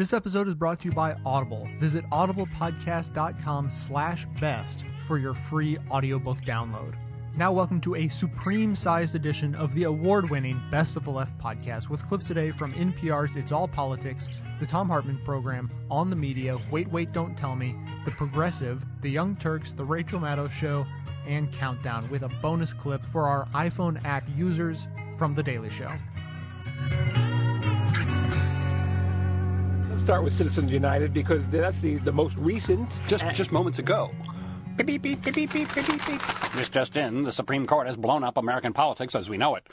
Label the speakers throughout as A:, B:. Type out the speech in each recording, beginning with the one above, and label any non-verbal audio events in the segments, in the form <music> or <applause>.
A: This episode is brought to you by Audible. Visit audiblepodcast.com slash best for your free audiobook download. Now welcome to a supreme-sized edition of the award-winning Best of the Left podcast with clips today from NPR's It's All Politics, the Thom Hartmann program, On the Media, Wait Wait Don't Tell Me, The Progressive, The Young Turks, The Rachel Maddow Show, and Countdown with a bonus clip for our iPhone app users from The Daily Show.
B: Let's start with Citizens United because that's the, the most recent.
C: Just uh, just moments ago.
B: Beep, beep, beep, beep, beep, beep, beep, beep.
D: This just in, the Supreme Court has blown up American politics as we know it.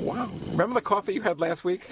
B: Wow. Remember the coffee you had last week?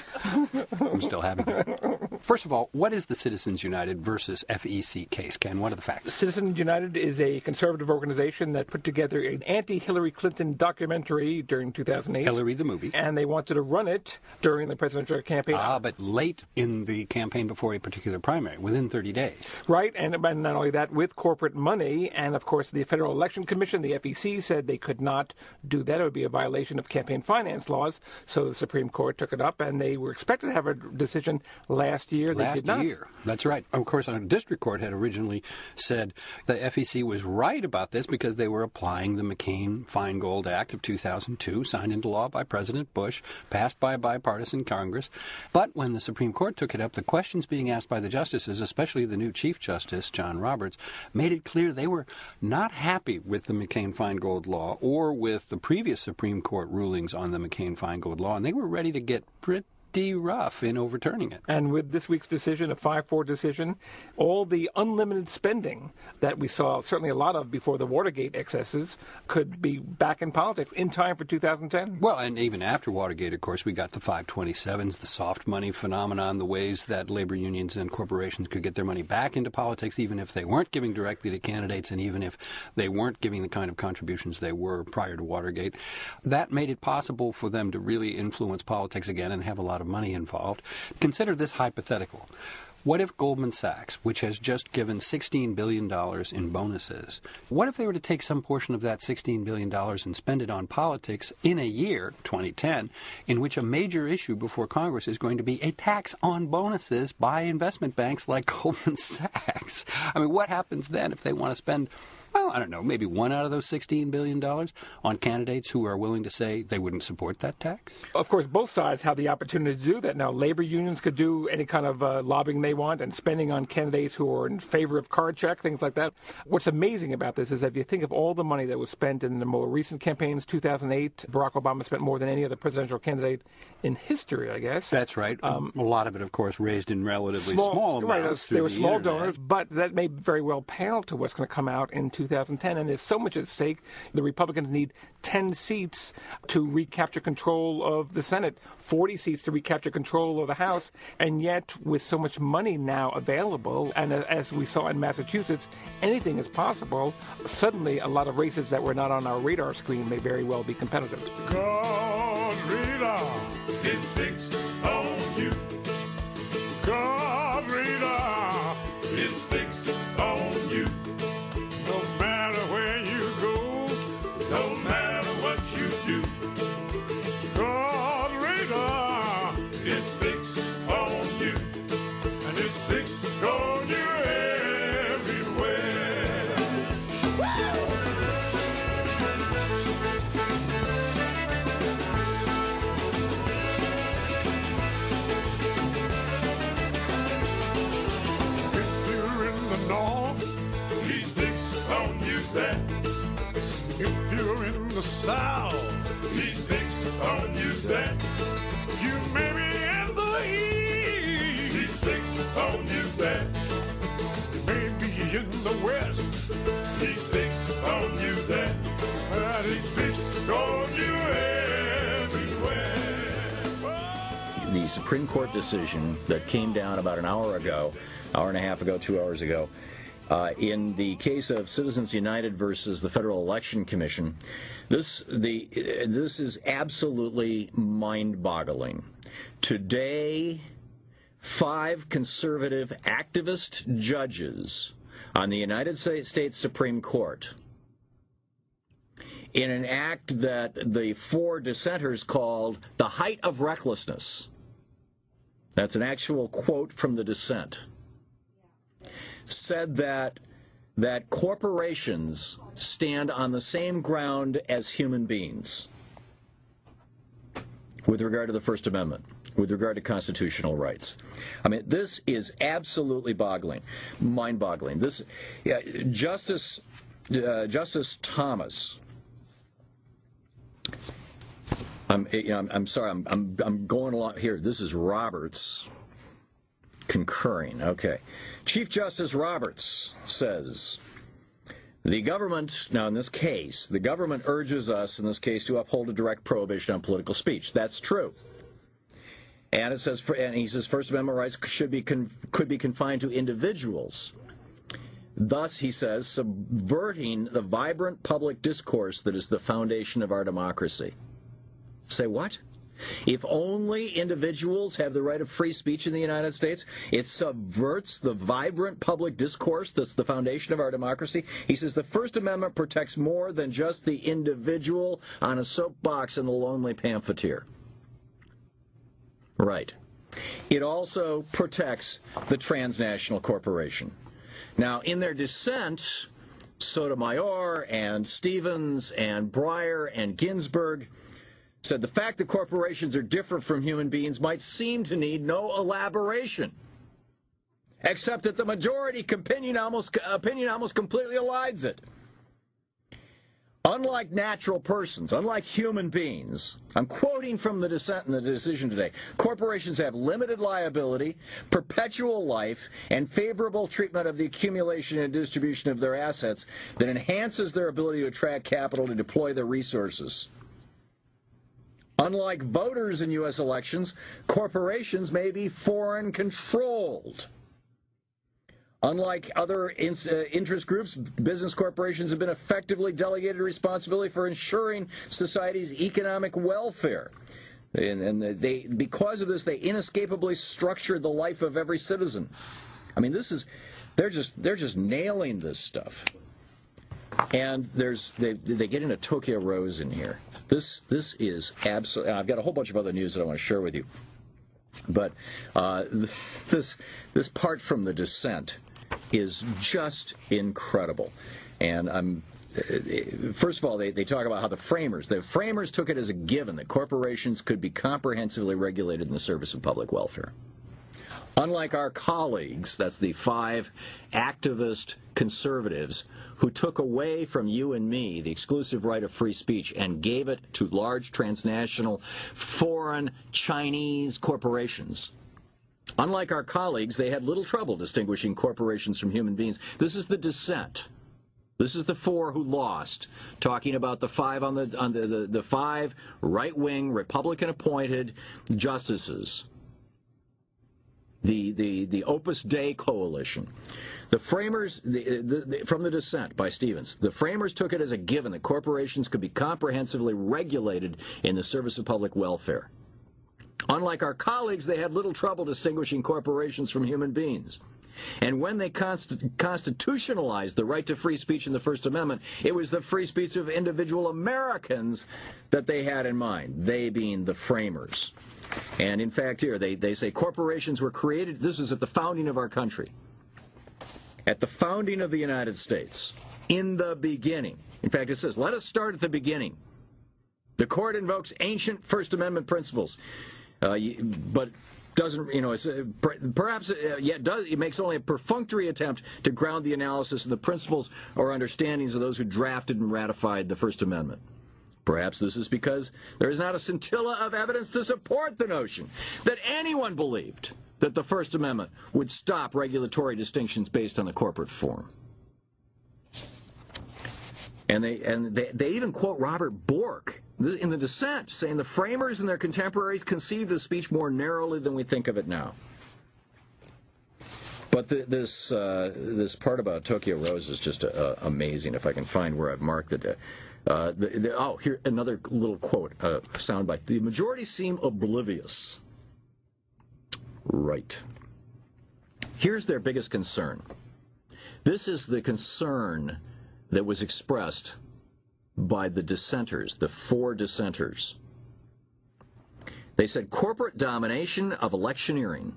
C: I'm still having it. <laughs> First of all, what is the Citizens United versus FEC case, Ken? What are the facts?
B: Citizens United is a conservative organization that put together an anti Hillary Clinton documentary during 2008.
C: Hillary the movie.
B: And they wanted to run it during the presidential campaign.
C: Ah, but late in the campaign before a particular primary, within 30 days.
B: Right, and and not only that, with corporate money, and of course the Federal Election Commission, the FEC, said they could not do that. It would be a violation of campaign finance laws. So the Supreme Court took it up, and they were expected to have a decision last year. They
C: Last
B: did not.
C: year. That's right. Of course, our district court had originally said the FEC was right about this because they were applying the McCain Feingold Act of 2002, signed into law by President Bush, passed by a bipartisan Congress. But when the Supreme Court took it up, the questions being asked by the justices, especially the new Chief Justice, John Roberts, made it clear they were not happy with the McCain Feingold law or with the previous Supreme Court rulings on the McCain Feingold law, and they were ready to get pretty rough in overturning it.
B: And with this week's decision, a 5 4 decision, all the unlimited spending that we saw certainly a lot of before the Watergate excesses could be back in politics in time for 2010.
C: Well, and even after Watergate, of course, we got the 527s, the soft money phenomenon, the ways that labor unions and corporations could get their money back into politics, even if they weren't giving directly to candidates and even if they weren't giving the kind of contributions they were prior to Watergate. That made it possible for them to really influence politics again and have a lot of money involved. Consider this hypothetical. What if Goldman Sachs, which has just given $16 billion in bonuses, what if they were to take some portion of that $16 billion and spend it on politics in a year, 2010, in which a major issue before Congress is going to be a tax on bonuses by investment banks like <laughs> Goldman Sachs? I mean, what happens then if they want to spend well, I don't know, maybe one out of those $16 billion on candidates who are willing to say they wouldn't support that tax?
B: Of course, both sides have the opportunity to do that. Now, labor unions could do any kind of uh, lobbying they want and spending on candidates who are in favor of card check, things like that. What's amazing about this is that if you think of all the money that was spent in the more recent campaigns, 2008, Barack Obama spent more than any other presidential candidate in history, I guess.
C: That's right. Um, a lot of it, of course, raised in relatively small,
B: small
C: amounts.
B: Right, they were
C: the
B: small
C: internet.
B: donors, but that may very well pale to what's going to come out in 2010. And there's so much at stake. The Republicans need 10 seats to recapture control of the Senate, 40 seats to recapture control of the House. And yet, with so much money now available, and as we saw in Massachusetts, anything is possible. Suddenly, a lot of races that were not on our radar screen may very well be competitive.
E: God on you may in the east, he's fixed on you there. You may be in the west, you everywhere.
F: the Supreme Court decision that came down about an hour ago, hour and a half ago, two hours ago, uh, in the case of Citizens United versus the Federal Election Commission, this the this is absolutely mind-boggling. Today, five conservative activist judges on the United States Supreme Court in an act that the four dissenters called the height of recklessness that's an actual quote from the dissent, said that that corporations stand on the same ground as human beings with regard to the First Amendment, with regard to constitutional rights. I mean, this is absolutely boggling, mind-boggling. This yeah, Justice uh, Justice Thomas. I'm, I'm sorry. I'm, I'm, I'm going along here. This is Roberts concurring. Okay. Chief Justice Roberts says the government, now in this case, the government urges us in this case to uphold a direct prohibition on political speech. That's true. And it says, and he says, First Amendment rights should be could be confined to individuals. Thus, he says, subverting the vibrant public discourse that is the foundation of our democracy. Say what? If only individuals have the right of free speech in the United States, it subverts the vibrant public discourse that's the foundation of our democracy. He says the First Amendment protects more than just the individual on a soapbox in the lonely pamphleteer. Right. It also protects the transnational corporation. Now, in their dissent, Sotomayor and Stevens and Breyer and Ginsburg said the fact that corporations are different from human beings might seem to need no elaboration, except that the majority opinion almost, opinion almost completely elides it. Unlike natural persons, unlike human beings, I'm quoting from the dissent in the decision today, corporations have limited liability, perpetual life, and favorable treatment of the accumulation and distribution of their assets that enhances their ability to attract capital to deploy their resources. Unlike voters in U.S. elections, corporations may be foreign controlled. Unlike other uh, interest groups, business corporations have been effectively delegated responsibility for ensuring society's economic welfare. And, and they, because of this, they inescapably structure the life of every citizen. I mean, this is, they're just, they're just nailing this stuff. And there's they they get into Tokyo Rose in here. This this is absolutely. I've got a whole bunch of other news that I want to share with you, but uh, <laughs> this this part from the dissent is just incredible. And I'm first of all, they, they talk about how the framers the framers took it as a given that corporations could be comprehensively regulated in the service of public welfare. Unlike our colleagues, that's the five activist conservatives who took away from you and me the exclusive right of free speech and gave it to large transnational foreign Chinese corporations. Unlike our colleagues, they had little trouble distinguishing corporations from human beings. This is the dissent. This is the four who lost, talking about the five on the on the, the, the five right wing Republican appointed justices. The the the Opus Dei coalition. The framers, the, the, from the dissent by Stevens, the framers took it as a given that corporations could be comprehensively regulated in the service of public welfare. Unlike our colleagues, they had little trouble distinguishing corporations from human beings. And when they const- constitutionalized the right to free speech in the First Amendment, it was the free speech of individual Americans that they had in mind, they being the framers. And in fact, here they, they say corporations were created, this is at the founding of our country at the founding of the United States, in the beginning. In fact, it says, let us start at the beginning. The court invokes ancient First Amendment principles, uh, but doesn't, you know, uh, perhaps uh, yet does it makes only a perfunctory attempt to ground the analysis in the principles or understandings of those who drafted and ratified the First Amendment. Perhaps this is because there is not a scintilla of evidence to support the notion that anyone believed that the First Amendment would stop regulatory distinctions based on the corporate form. And they and they, they even quote Robert Bork in the dissent, saying the framers and their contemporaries conceived of speech more narrowly than we think of it now. But the, this uh, this part about Tokyo Rose is just uh, amazing. If I can find where I've marked it. Uh, the, the, oh, here another little quote, uh, soundbite. The majority seem oblivious right. Here's their biggest concern. This is the concern that was expressed by the dissenters, the four dissenters. They said corporate domination of electioneering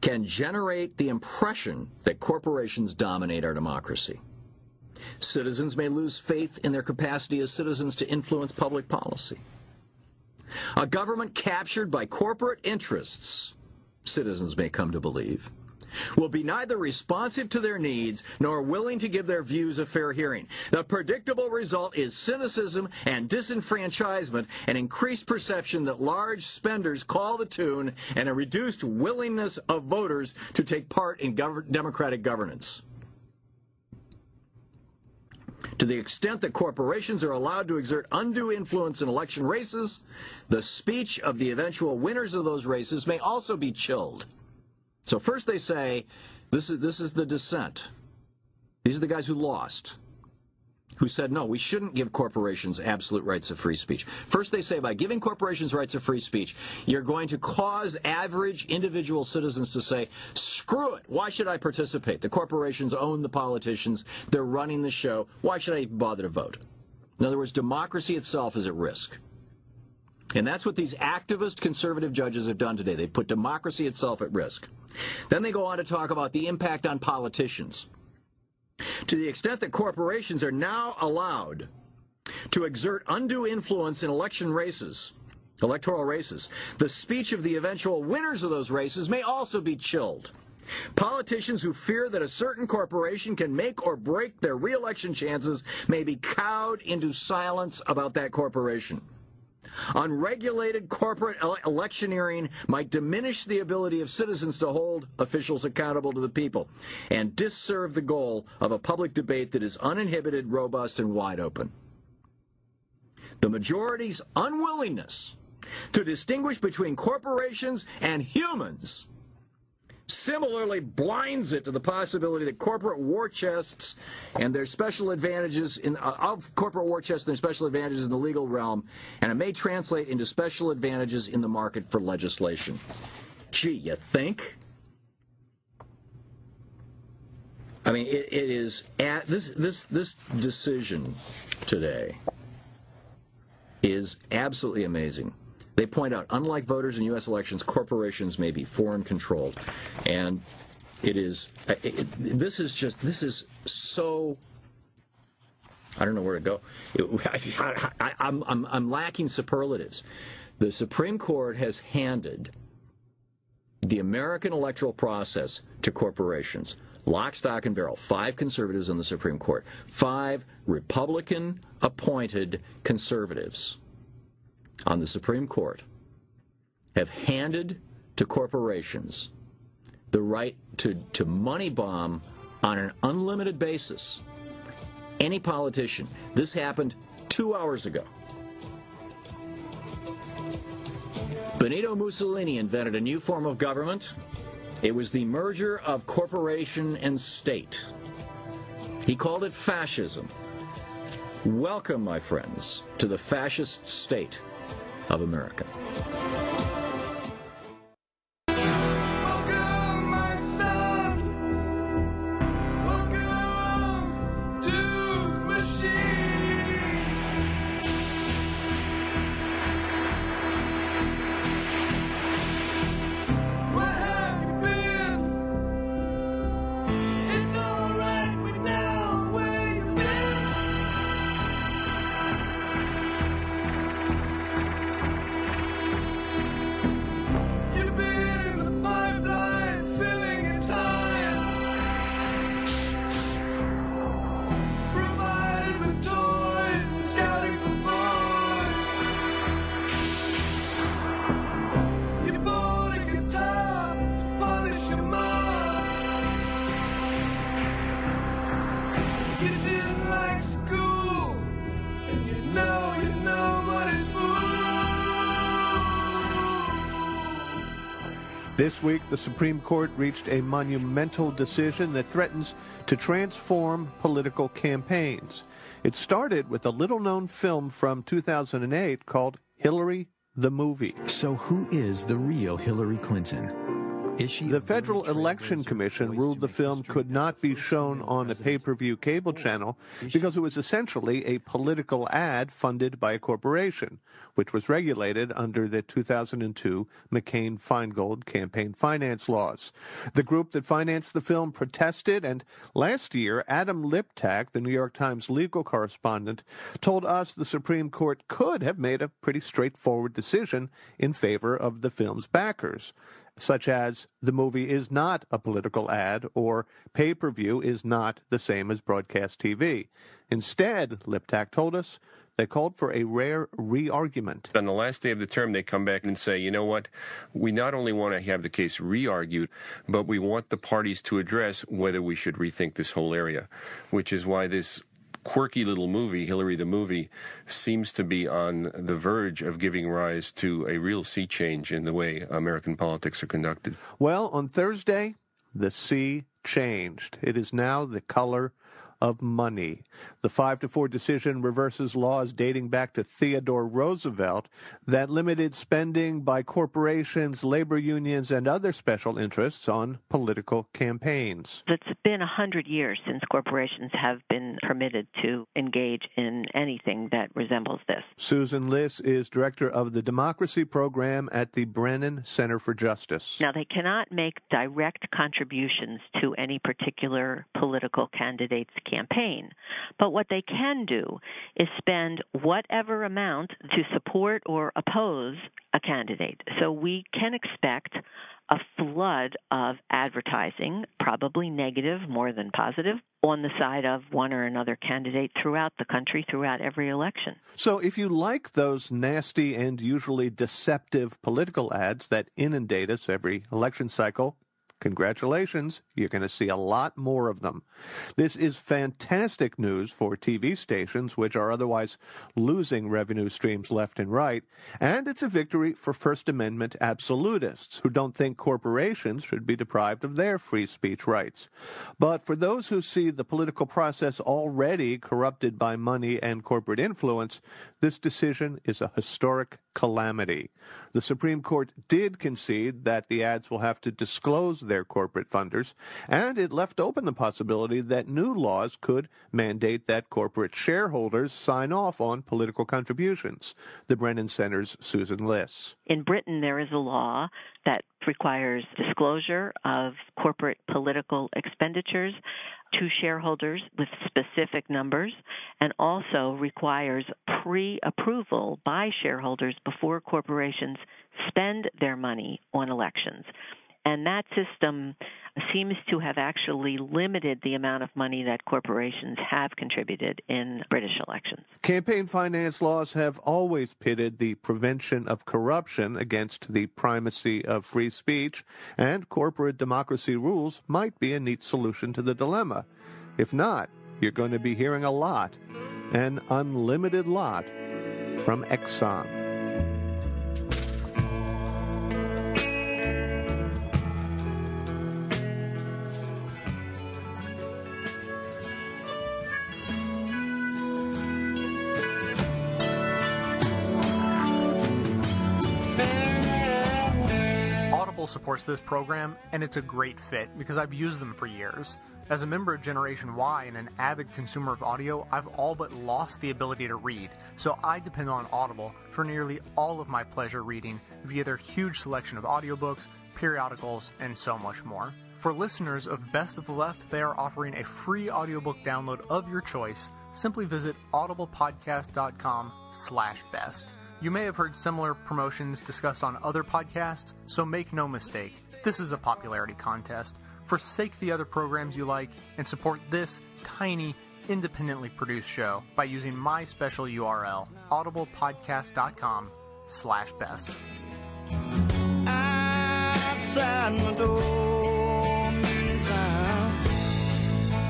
F: can generate the impression that corporations dominate our democracy. Citizens may lose faith in their capacity as citizens to influence public policy. A government captured by corporate interests, citizens may come to believe, will be neither responsive to their needs nor willing to give their views a fair hearing. The predictable result is cynicism and disenfranchisement, an increased perception that large spenders call the tune, and a reduced willingness of voters to take part in gov- democratic governance. To the extent that corporations are allowed to exert undue influence in election races, the speech of the eventual winners of those races may also be chilled. So first they say, this is, this is the dissent. These are the guys who lost, who said, no, we shouldn't give corporations absolute rights of free speech. First they say, by giving corporations rights of free speech, you're going to cause average individual citizens to say, screw it, why should I participate? The corporations own the politicians, they're running the show, why should I even bother to vote? In other words, democracy itself is at risk. And that's what these activist conservative judges have done today. They put democracy itself at risk. Then they go on to talk about the impact on politicians. To the extent that corporations are now allowed to exert undue influence in election races, electoral races, the speech of the eventual winners of those races may also be chilled. Politicians who fear that a certain corporation can make or break their reelection chances may be cowed into silence about that corporation. Unregulated corporate ele- electioneering might diminish the ability of citizens to hold officials accountable to the people and disserve the goal of a public debate that is uninhibited, robust, and wide open. The majority's unwillingness to distinguish between corporations and humans similarly blinds it to the possibility that corporate war chests and their special advantages in uh, of corporate war chests and their special advantages in the legal realm, and it may translate into special advantages in the market for legislation. Gee, you think? I mean, it, it is at this this this decision today is absolutely amazing. They point out, unlike voters in U.S. elections, corporations may be foreign controlled, and it is. It, this is just. This is so. I don't know where to go. <laughs> I, I'm, I'm, I'm lacking superlatives. The Supreme Court has handed the American electoral process to corporations. Lock, stock, and barrel. Five conservatives on the Supreme Court. Five Republican appointed conservatives on the Supreme Court have handed to corporations the right to, to money bomb on an unlimited basis any politician. This happened two hours ago. Benito Mussolini invented a new form of government. It was the merger of corporation and state. He called it fascism. Welcome, my friends, to the fascist state of America.
G: This week, the Supreme Court reached a monumental decision that threatens to transform political campaigns. It started with a little known film from 2008 called Hillary the Movie.
H: So, who is the real Hillary Clinton?
G: The Federal Election Commission ruled the film could not be shown on a pay per view cable channel because it was essentially a political ad funded by a corporation, which was regulated under the 2002 McCain Feingold campaign finance laws. The group that financed the film protested, and last year, Adam Liptak, the New York Times legal correspondent, told us the Supreme Court could have made a pretty straightforward decision in favor of the film's backers such as the movie is not a political ad or pay per view is not the same as broadcast TV. Instead, Liptak told us, they called for a rare re argument.
H: On the last day of the term, they come back and say, you know what? We not only want to have the case re argued, but we want the parties to address whether we should rethink this whole area, which is why this quirky little movie, Hillary the movie, seems to be on the verge of giving rise to a real sea change in the way American politics are conducted.
G: Well, on Thursday, the sea changed. It is now the color of money. The 5 to 4 decision reverses laws dating back to Theodore Roosevelt that limited spending by corporations, labor unions, and other special interests on political campaigns.
I: It's been a hundred years since corporations have been permitted to engage in anything that resembles this.
G: Susan Liss is director of the Democracy Program at the Brennan Center for Justice.
I: Now, they cannot make direct contributions to any particular political candidate's campaign. But what they can do is spend whatever amount to support or oppose a candidate. So we can expect a flood of advertising, probably negative more than positive, on the side of one or another candidate throughout the country, throughout every election.
G: So, if you like those nasty and usually deceptive political ads that inundate us every election cycle, congratulations, you're going to see a lot more of them. This is fantastic news for TV stations, which are otherwise losing revenue streams left and right, and it's a victory for First Amendment absolutists who don't think corporations should be deprived of their free speech rights. But for those who see the political process already corrupted by money and corporate influence, this decision is a historic calamity. The Supreme Court did concede that the ads will have to disclose their corporate funders, and it left open the possibility that new laws could mandate that corporate shareholders sign off on political contributions. The Brennan Center's Susan Liss.
I: In Britain, there is a law that requires disclosure of corporate political expenditures to shareholders with specific numbers and also requires pre approval by shareholders before corporations spend their money on elections. And that system seems to have actually limited the amount of money that corporations have contributed in British elections.
G: Campaign finance laws have always pitted the prevention of corruption against the primacy of free speech, and corporate democracy rules might be a neat solution to the dilemma. If not, you're going to be hearing a lot, an unlimited lot, from Exxon.
A: Supports this program, and it's a great fit because I've used them for years. As a member of Generation Y and an avid consumer of audio, I've all but lost the ability to read, so I depend on Audible for nearly all of my pleasure reading via their huge selection of audiobooks, periodicals, and so much more. For listeners of Best of the Left, they are offering a free audiobook download of your choice. Simply visit audiblepodcast.com slash best. You may have heard similar promotions discussed on other podcasts, so make no mistake, this is a popularity contest. Forsake the other programs you like and support this tiny, independently produced show by using my special URL, audiblepodcast.com slash best.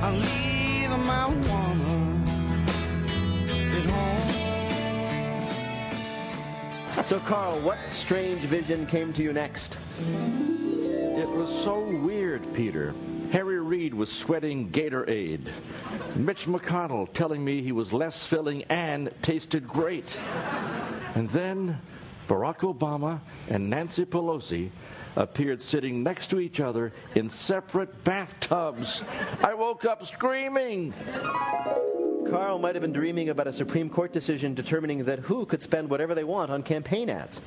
E: I'm, I'm my woman at home.
J: So, Carl, what strange vision came to you next?
K: It was so weird, Peter. Harry Reid was sweating Gatorade. Mitch McConnell telling me he was less filling and tasted great. And then Barack Obama and Nancy Pelosi appeared sitting next to each other in separate bathtubs. I woke up screaming.
J: Carl might have been dreaming about a Supreme Court decision determining that who could spend whatever they want on campaign ads.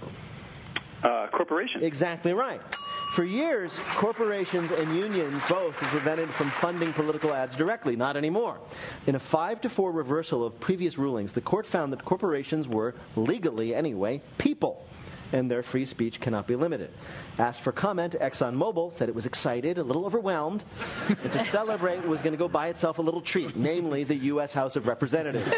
L: Uh, corporations.
J: Exactly right. For years, corporations and unions both were prevented from funding political ads directly. Not anymore. In a 5 to 4 reversal of previous rulings, the court found that corporations were, legally anyway, people and their free speech cannot be limited. Asked for comment, ExxonMobil said it was excited, a little overwhelmed, and to celebrate was going to go buy itself a little treat, namely the U.S. House of Representatives.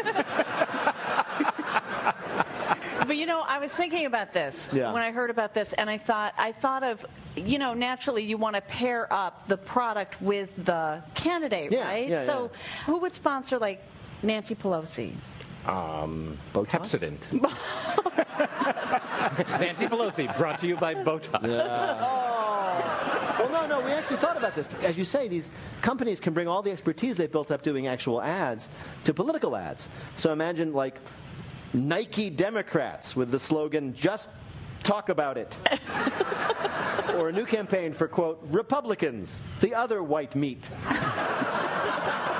M: But you know, I was thinking about this
J: Yeah.
M: when I heard about this, and I thought I thought of you know naturally you want to pair up the product with the candidate,
J: Yeah,
M: right?
J: yeah,
M: so who would sponsor like Nancy Pelosi?
N: Um, Pepsodent. <laughs> Nancy Pelosi, brought to you by Botox.
J: Well, no, no, we actually thought about this. As you say, these companies can bring all the expertise they've built up doing actual ads to political ads. So imagine like Nike Democrats with the slogan, just talk about it. <laughs> or a new campaign for, quote, Republicans, the other white meat. <laughs>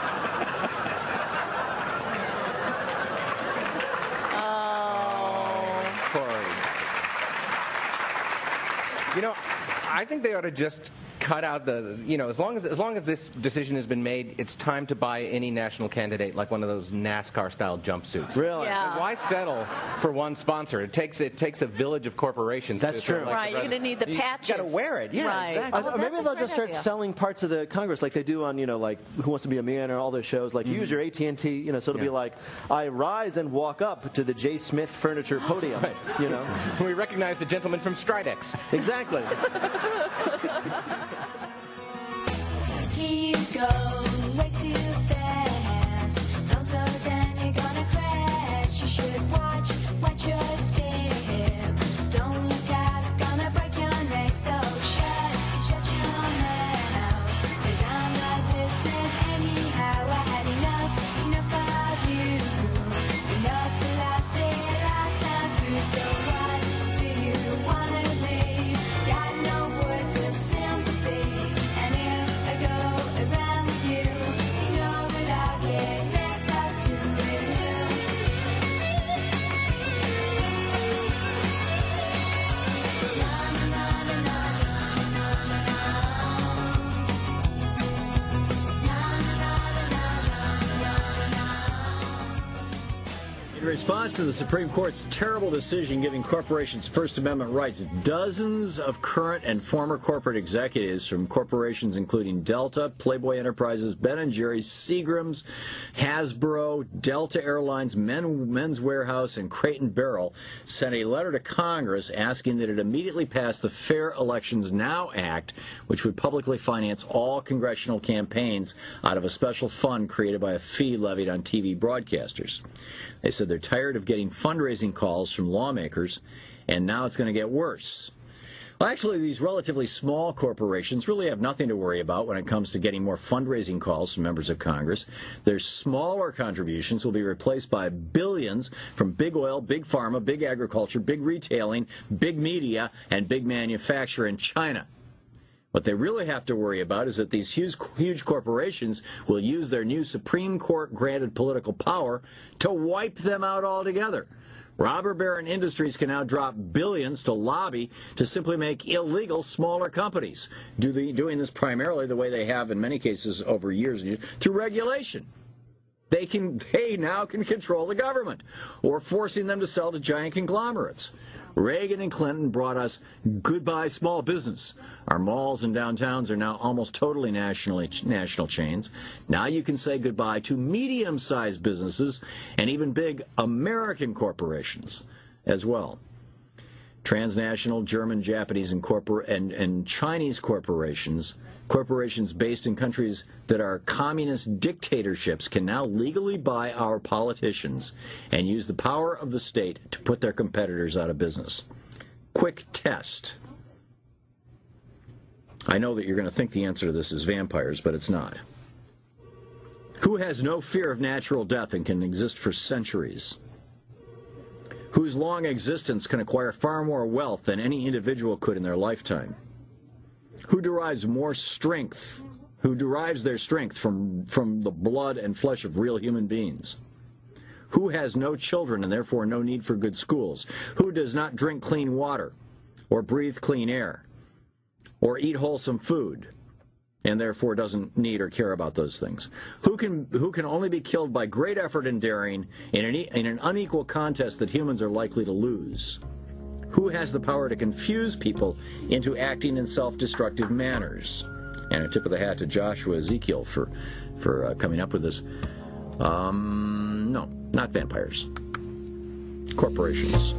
N: You know, I think they ought to just cut out the you know as long as as long as this decision has been made it's time to buy any national candidate like one of those NASCAR style jumpsuits
J: really
M: Yeah.
N: why settle for one sponsor it takes it takes a village of corporations
J: That's
N: to sort of
J: true.
N: like
M: right, you're going to need the
N: you
M: patches.
N: gotta wear it yeah
M: right.
N: exactly
M: oh,
J: Or-
M: Oh, maybe
J: they'll just start
M: idea.
J: selling parts of the Congress like they do on, you know, like Who Wants to Be a Millionaire, all those shows. Like, mm-hmm. use your AT&T, you know, so it'll be like, I rise and walk up to the J. Smith furniture <gasps> podium, right. you know. <laughs>
N: we recognize the gentleman from Stridex
J: Exactly. <laughs>
O: Go,
F: response to the Supreme Court's terrible decision giving corporations First Amendment rights, dozens of current and former corporate executives from corporations including Delta, Playboy Enterprises, Ben & Jerry's, Seagram's, Hasbro, Delta Airlines, Men, Men's Wearhouse, and and Barrel sent a letter to Congress asking that it immediately pass the Fair Elections Now Act, which would publicly finance all congressional campaigns out of a special fund created by a fee levied on TV broadcasters. They said they're tired of getting fundraising calls from lawmakers, and now it's going to get worse. Well, actually, these relatively small corporations really have nothing to worry about when it comes to getting more fundraising calls from members of Congress. Their smaller contributions will be replaced by billions from big oil, big pharma, big agriculture, big retailing, big media, and big manufacture in China. What they really have to worry about is that these huge, huge corporations will use their new Supreme Court granted political power to wipe them out altogether. Robber Baron Industries can now drop billions to lobby to simply make illegal smaller companies, do the, doing this primarily the way they have in many cases over years through regulation. They can they now can control the government or forcing them to sell to giant conglomerates. Reagan and Clinton brought us goodbye small business. Our malls and downtowns are now almost totally nationally national chains. Now you can say goodbye to medium-sized businesses and even big American corporations as well transnational German, Japanese, and, corpor- and, and Chinese corporations, corporations based in countries that are communist dictatorships, can now legally buy our politicians and use the power of the state to put their competitors out of business. Quick test. I know that you're going to think the answer to this is vampires, but it's not. Who has no fear of natural death and can exist for centuries? whose long existence can acquire far more wealth than any individual could in their lifetime. Who derives more strength? Who derives their strength from, from the blood and flesh of real human beings? Who has no children and therefore no need for good schools? Who does not drink clean water or breathe clean air or eat wholesome food and therefore doesn't need or care about those things? Who can, who can only be killed by great effort and daring in an, in an unequal contest that humans are likely to lose? Who has the power to confuse people into acting in self-destructive manners? And a tip of the hat to Joshua Ezekiel for, for uh, coming up with this. Um, no, not vampires. Corporations.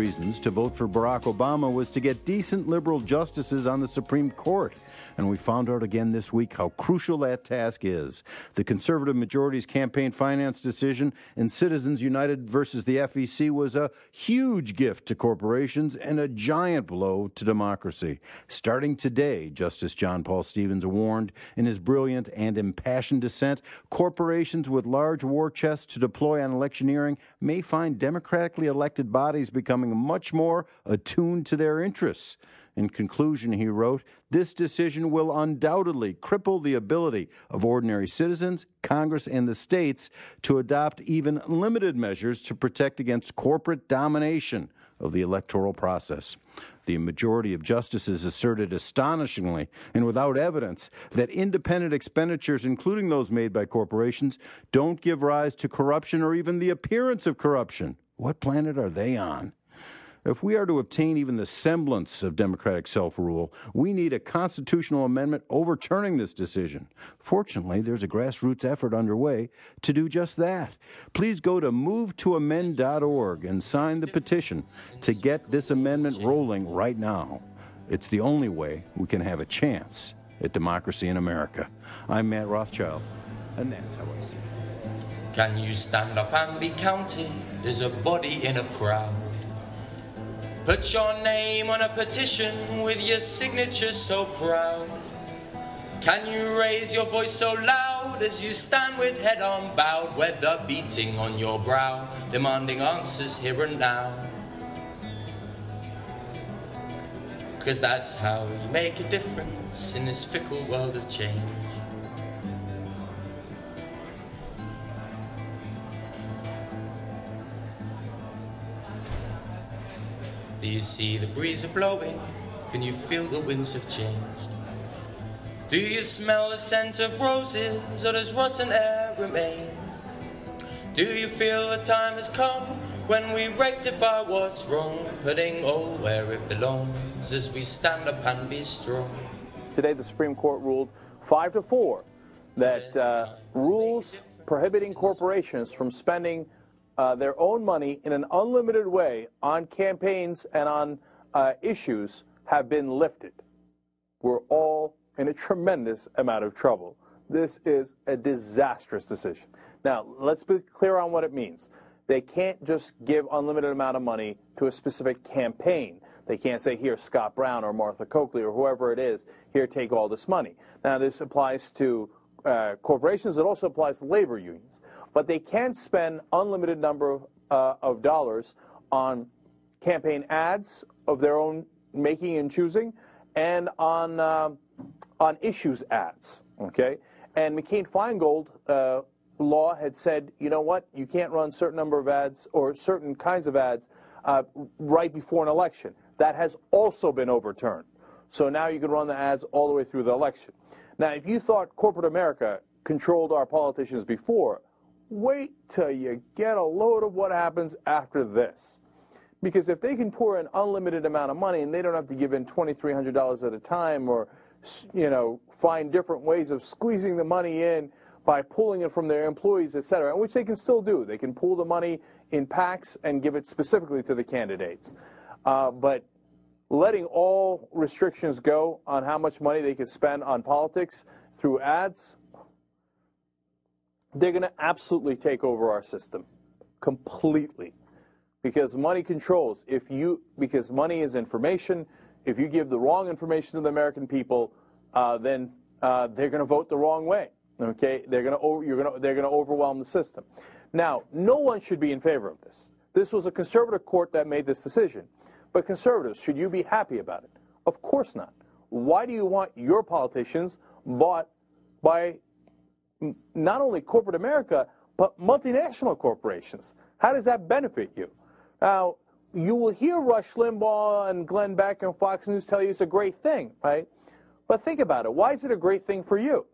P: Reasons to vote for Barack Obama was to get decent liberal justices on the Supreme Court. And we found out again this week how crucial that task is. The conservative majority's campaign finance decision in Citizens United versus the FEC was a huge gift to corporations and a giant blow to democracy. Starting today, Justice John Paul Stevens warned in his brilliant and impassioned dissent, corporations with large war chests to deploy on electioneering may find democratically elected bodies becoming much more attuned to their interests. In conclusion, he wrote, this decision will undoubtedly cripple the ability of ordinary citizens, Congress, and the states to adopt even limited measures to protect against corporate domination of the electoral process. The majority of justices asserted astonishingly and without evidence that independent expenditures, including those made by corporations, don't give rise to corruption or even the appearance of corruption. What planet are they on? If we are to obtain even the semblance of democratic self rule, we need a constitutional amendment overturning this decision. Fortunately, there's a grassroots effort underway to do just that. Please go to movetoamend.org and sign the petition to get this amendment rolling right now. It's the only way we can have a chance at democracy in America. I'm Matt Rothschild, and that's how I see it.
O: Can you stand up and be counted There's a body in a crowd? Put your name on a petition with your signature so proud. Can you raise your voice so loud as you stand with head on bowed, weather beating on your brow, demanding answers here and now? Cause that's how you make a difference in this fickle world of change. Do you see the breeze are blowing? Can you feel the winds have changed? Do you smell the scent of roses or does rotten air remain? Do you feel the time has come when we rectify what's wrong, putting all where it belongs as we stand up and be strong?
Q: Today, the Supreme Court ruled five to four that uh, rules prohibiting corporations from spending uh, their own money in an unlimited way on campaigns and on uh, issues have been lifted. We're all in a tremendous amount of trouble. This is a disastrous decision. Now, let's be clear on what it means. They can't just give unlimited amount of money to a specific campaign. They can't say, here, Scott Brown or Martha Coakley or whoever it is, here, take all this money. Now, this applies to uh, corporations. It also applies to labor unions. But they can spend unlimited number of, uh, of dollars on campaign ads of their own making and choosing, and on uh, on issues ads. Okay, and McCain Feingold uh, law had said, you know what, you can't run certain number of ads or certain kinds of ads uh, right before an election. That has also been overturned. So now you can run the ads all the way through the election. Now, if you thought corporate America controlled our politicians before, wait till you get a load of what happens after this. Because if they can pour an unlimited amount of money and they don't have to give in $2,300 at a time or, you know, find different ways of squeezing the money in by pulling it from their employees, et cetera, which they can still do. They can pool the money in PACs and give it specifically to the candidates. Uh, but letting all restrictions go on how much money they can spend on politics through ads, they're going to absolutely take over our system completely. Because money controls. If you because money is information if you give the wrong information to the american people uh, then uh, they're going to vote the wrong way okay? They're going to you're going to they're going to overwhelm the system. Now no one should be in favor of this. This was a conservative court that made this decision. But conservatives should you be happy about it? Of course not. Why do you want your politicians bought by not only corporate America, but multinational corporations. How does that benefit you? Now, you will hear Rush Limbaugh and Glenn Beck and Fox News tell you it's a great thing, right? But think about it. Why is it a great thing for you?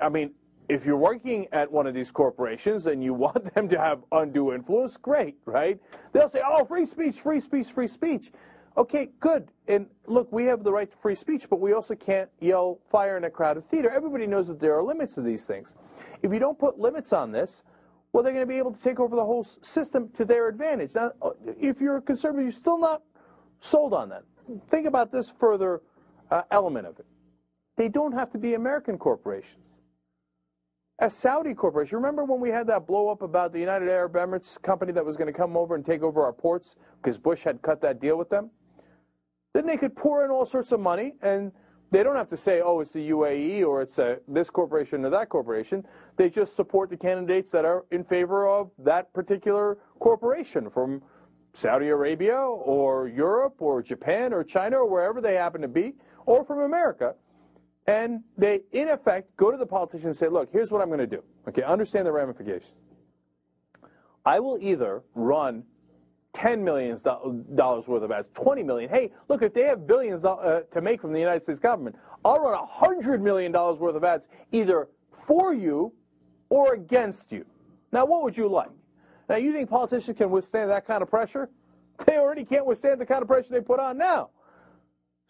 Q: I mean, if you're working at one of these corporations and you <laughs> want them to have undue influence, great, right? They'll say, oh, free speech, free speech, free speech. Okay, good. And look, we have the right to free speech, but we also can't yell fire in a crowded theater. Everybody knows that there are limits to these things. If you don't put limits on this, well, they're going to be able to take over the whole system to their advantage. Now, if you're a conservative, you're still not sold on that. Think about this further uh, element of it. They don't have to be American corporations. A Saudi corporation, remember when we had that blow up about the United Arab Emirates company that was going to come over and take over our ports because Bush had cut that deal with them? Then they could pour in all sorts of money and they don't have to say, oh, it's the UAE or it's a, this corporation or that corporation. They just support the candidates that are in favor of that particular corporation from Saudi Arabia or Europe or Japan or China or wherever they happen to be, or from America. And they, in effect, go to the politician and say, look, here's what I'm going to do. Okay, understand the ramifications. I will either run $10 million worth of ads, 20 million. Hey, look, if they have billions uh, to make from the United States government, I'll run $100 million worth of ads either for you or against you. Now, what would you like? Now, you think politicians can withstand that kind of pressure? <laughs> They already can't withstand the kind of pressure they put on now.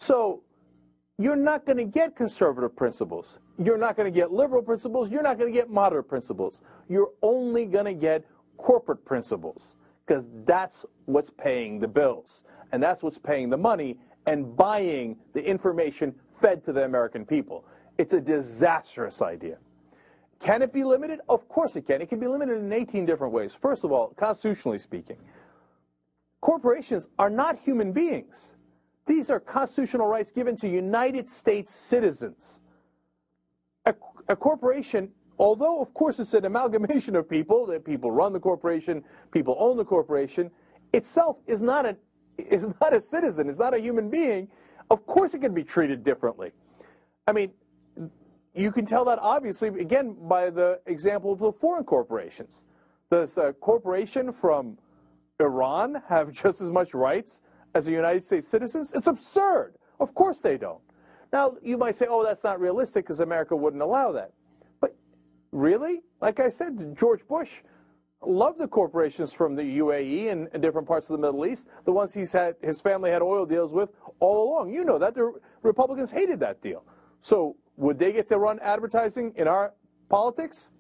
Q: So, you're not going to get conservative principles. You're not going to get liberal principles. You're not going to get moderate principles. You're only going to get corporate principles because that's what's paying the bills and that's what's paying the money and buying the information fed to the American people. It's a disastrous idea. Can it be limited? Of course it can. It can be limited in 18 different ways. First of all, constitutionally speaking, corporations are not human beings. These are constitutional rights given to United States citizens. A, a corporation although of course it's an amalgamation of people that people run the corporation people own the corporation itself is not a <laughs> is not a citizen is not a human being of course it can be treated differently. I mean you can tell that obviously again by the example of the foreign corporations. Does the corporation from iran have <laughs> just as much rights as the united states citizens? It's absurd. Of course they don't. Now you might say oh that's not realistic because america wouldn't allow that Really? Like I said, George Bush loved the corporations from the UAE and, different parts of the Middle East, the ones he's had his family had oil deals with all along. You know that the Republicans hated that deal. So would they get to run advertising in our politics?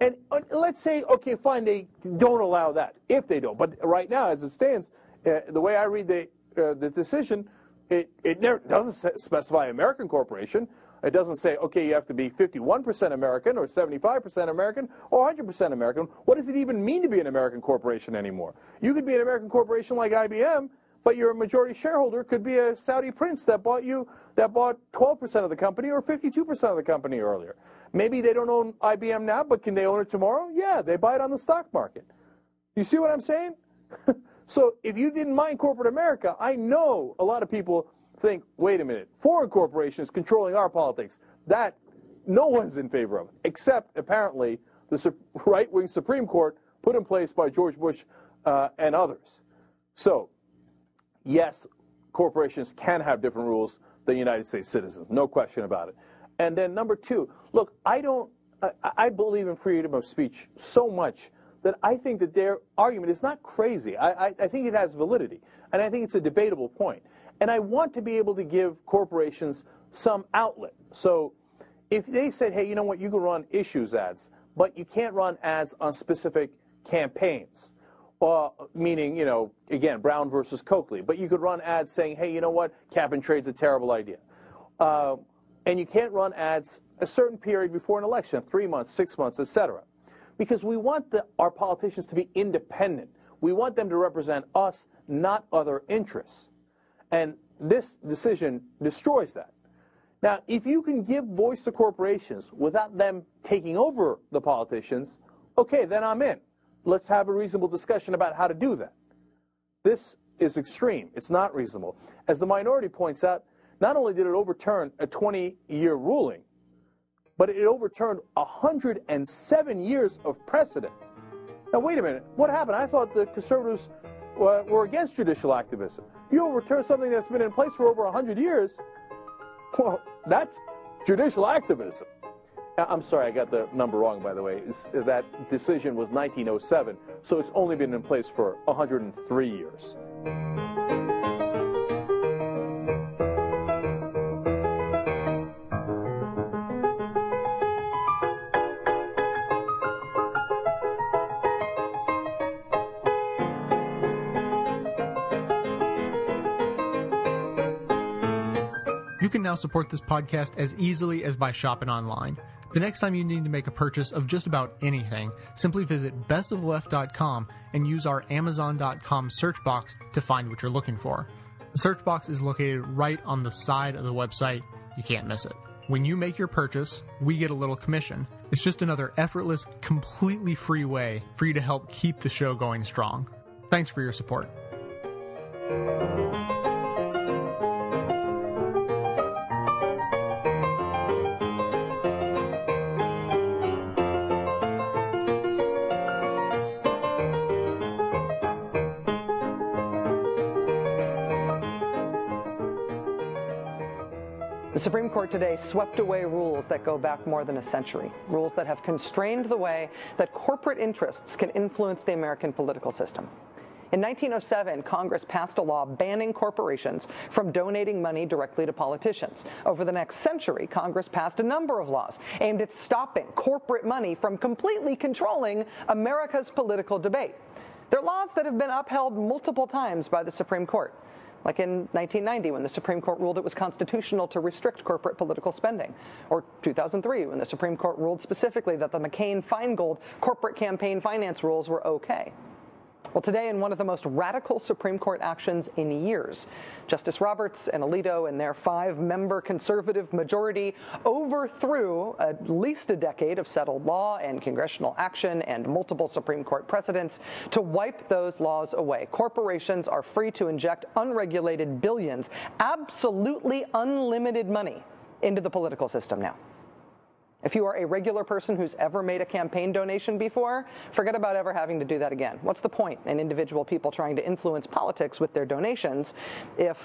Q: And let's say, okay, fine, they don't allow that if they don't. But right now, as it stands, uh, the way I read the uh, the decision, it, it never doesn't specify American corporation. It doesn't say, okay, you have to be 51% American or 75% American or 100% American. What does it even mean to be an American corporation anymore? You could be an American corporation like IBM, but your majority shareholder could be a Saudi prince that bought you that bought 12% of the company or 52% of the company earlier. Maybe they don't own IBM now, but can they own it tomorrow? Yeah, they buy it on the stock market. You see what I'm saying? <laughs> so if you didn't mind corporate America, I know a lot of people think, wait a minute, foreign corporations controlling our politics. That no one's in favor of, except apparently the right-wing Supreme Court put in place by George Bush uh, and others. So yes, corporations can have different rules than United States citizens, no question about it. And then number two, look, I don't, I believe in freedom of speech so much that I think that their argument is not crazy. I, I, I think it has validity, and I think it's a debatable point. And I want to be able to give corporations some outlet. So if they said, hey, you know what, you can run issues ads, but you can't run ads on specific campaigns. Uh, meaning, you know, again, Brown versus Coakley. But you could run ads saying, hey, you know what, cap and trade's a terrible idea. Uh, and you can't run ads a certain period before an election, three months, six months, etc. Because we want the, our politicians to be independent. We want them to represent us, not other interests. And this decision destroys that. Now, if you can give voice to corporations without them taking over the politicians, okay, then I'm in. Let's have a reasonable discussion about how to do that. This is extreme. It's not reasonable. As the minority points out, not only did it overturn a 20 year ruling, but it overturned 107 years of precedent. Now, wait a minute. What happened? I thought the conservatives were, were against judicial activism. You overturn something that's been in place for over 100 years. Well, that's judicial activism. Uh, I'm sorry, I got the number wrong, by the way. It's, that decision was 1907, so it's only been in place for 103 years.
A: Can now support this podcast as easily as by shopping online. The next time you need to make a purchase of just about anything, simply visit bestoftheleft.com and use our amazon.com search box to find what you're looking for. The search box is located right on the side of the website. You can't miss it. When you make your purchase, we get a little commission. It's just another effortless, completely free way for you to help keep the show going strong. Thanks for your support.
R: Supreme Court today swept away rules that go back more than a century, rules that have constrained the way that corporate interests can influence the American political system. In 1907, Congress passed a law banning corporations from donating money directly to politicians. Over the next century, Congress passed a number of laws aimed at stopping corporate money from completely controlling America's political debate. They're laws that have been upheld multiple times by the Supreme Court like in 1990 when the Supreme Court ruled it was constitutional to restrict corporate political spending, or 2003 when the Supreme Court ruled specifically that the McCain-Feingold corporate campaign finance rules were okay. Well, today, in one of the most radical Supreme Court actions in years, Justice Roberts and Alito and their five member conservative majority overthrew at least a decade of settled law and congressional action and multiple Supreme Court precedents to wipe those laws away. Corporations are free to inject unregulated billions, absolutely unlimited money, into the political system now. If you are a regular person who's ever made a campaign donation before, forget about ever having to do that again. What's the point in individual people trying to influence politics with their donations if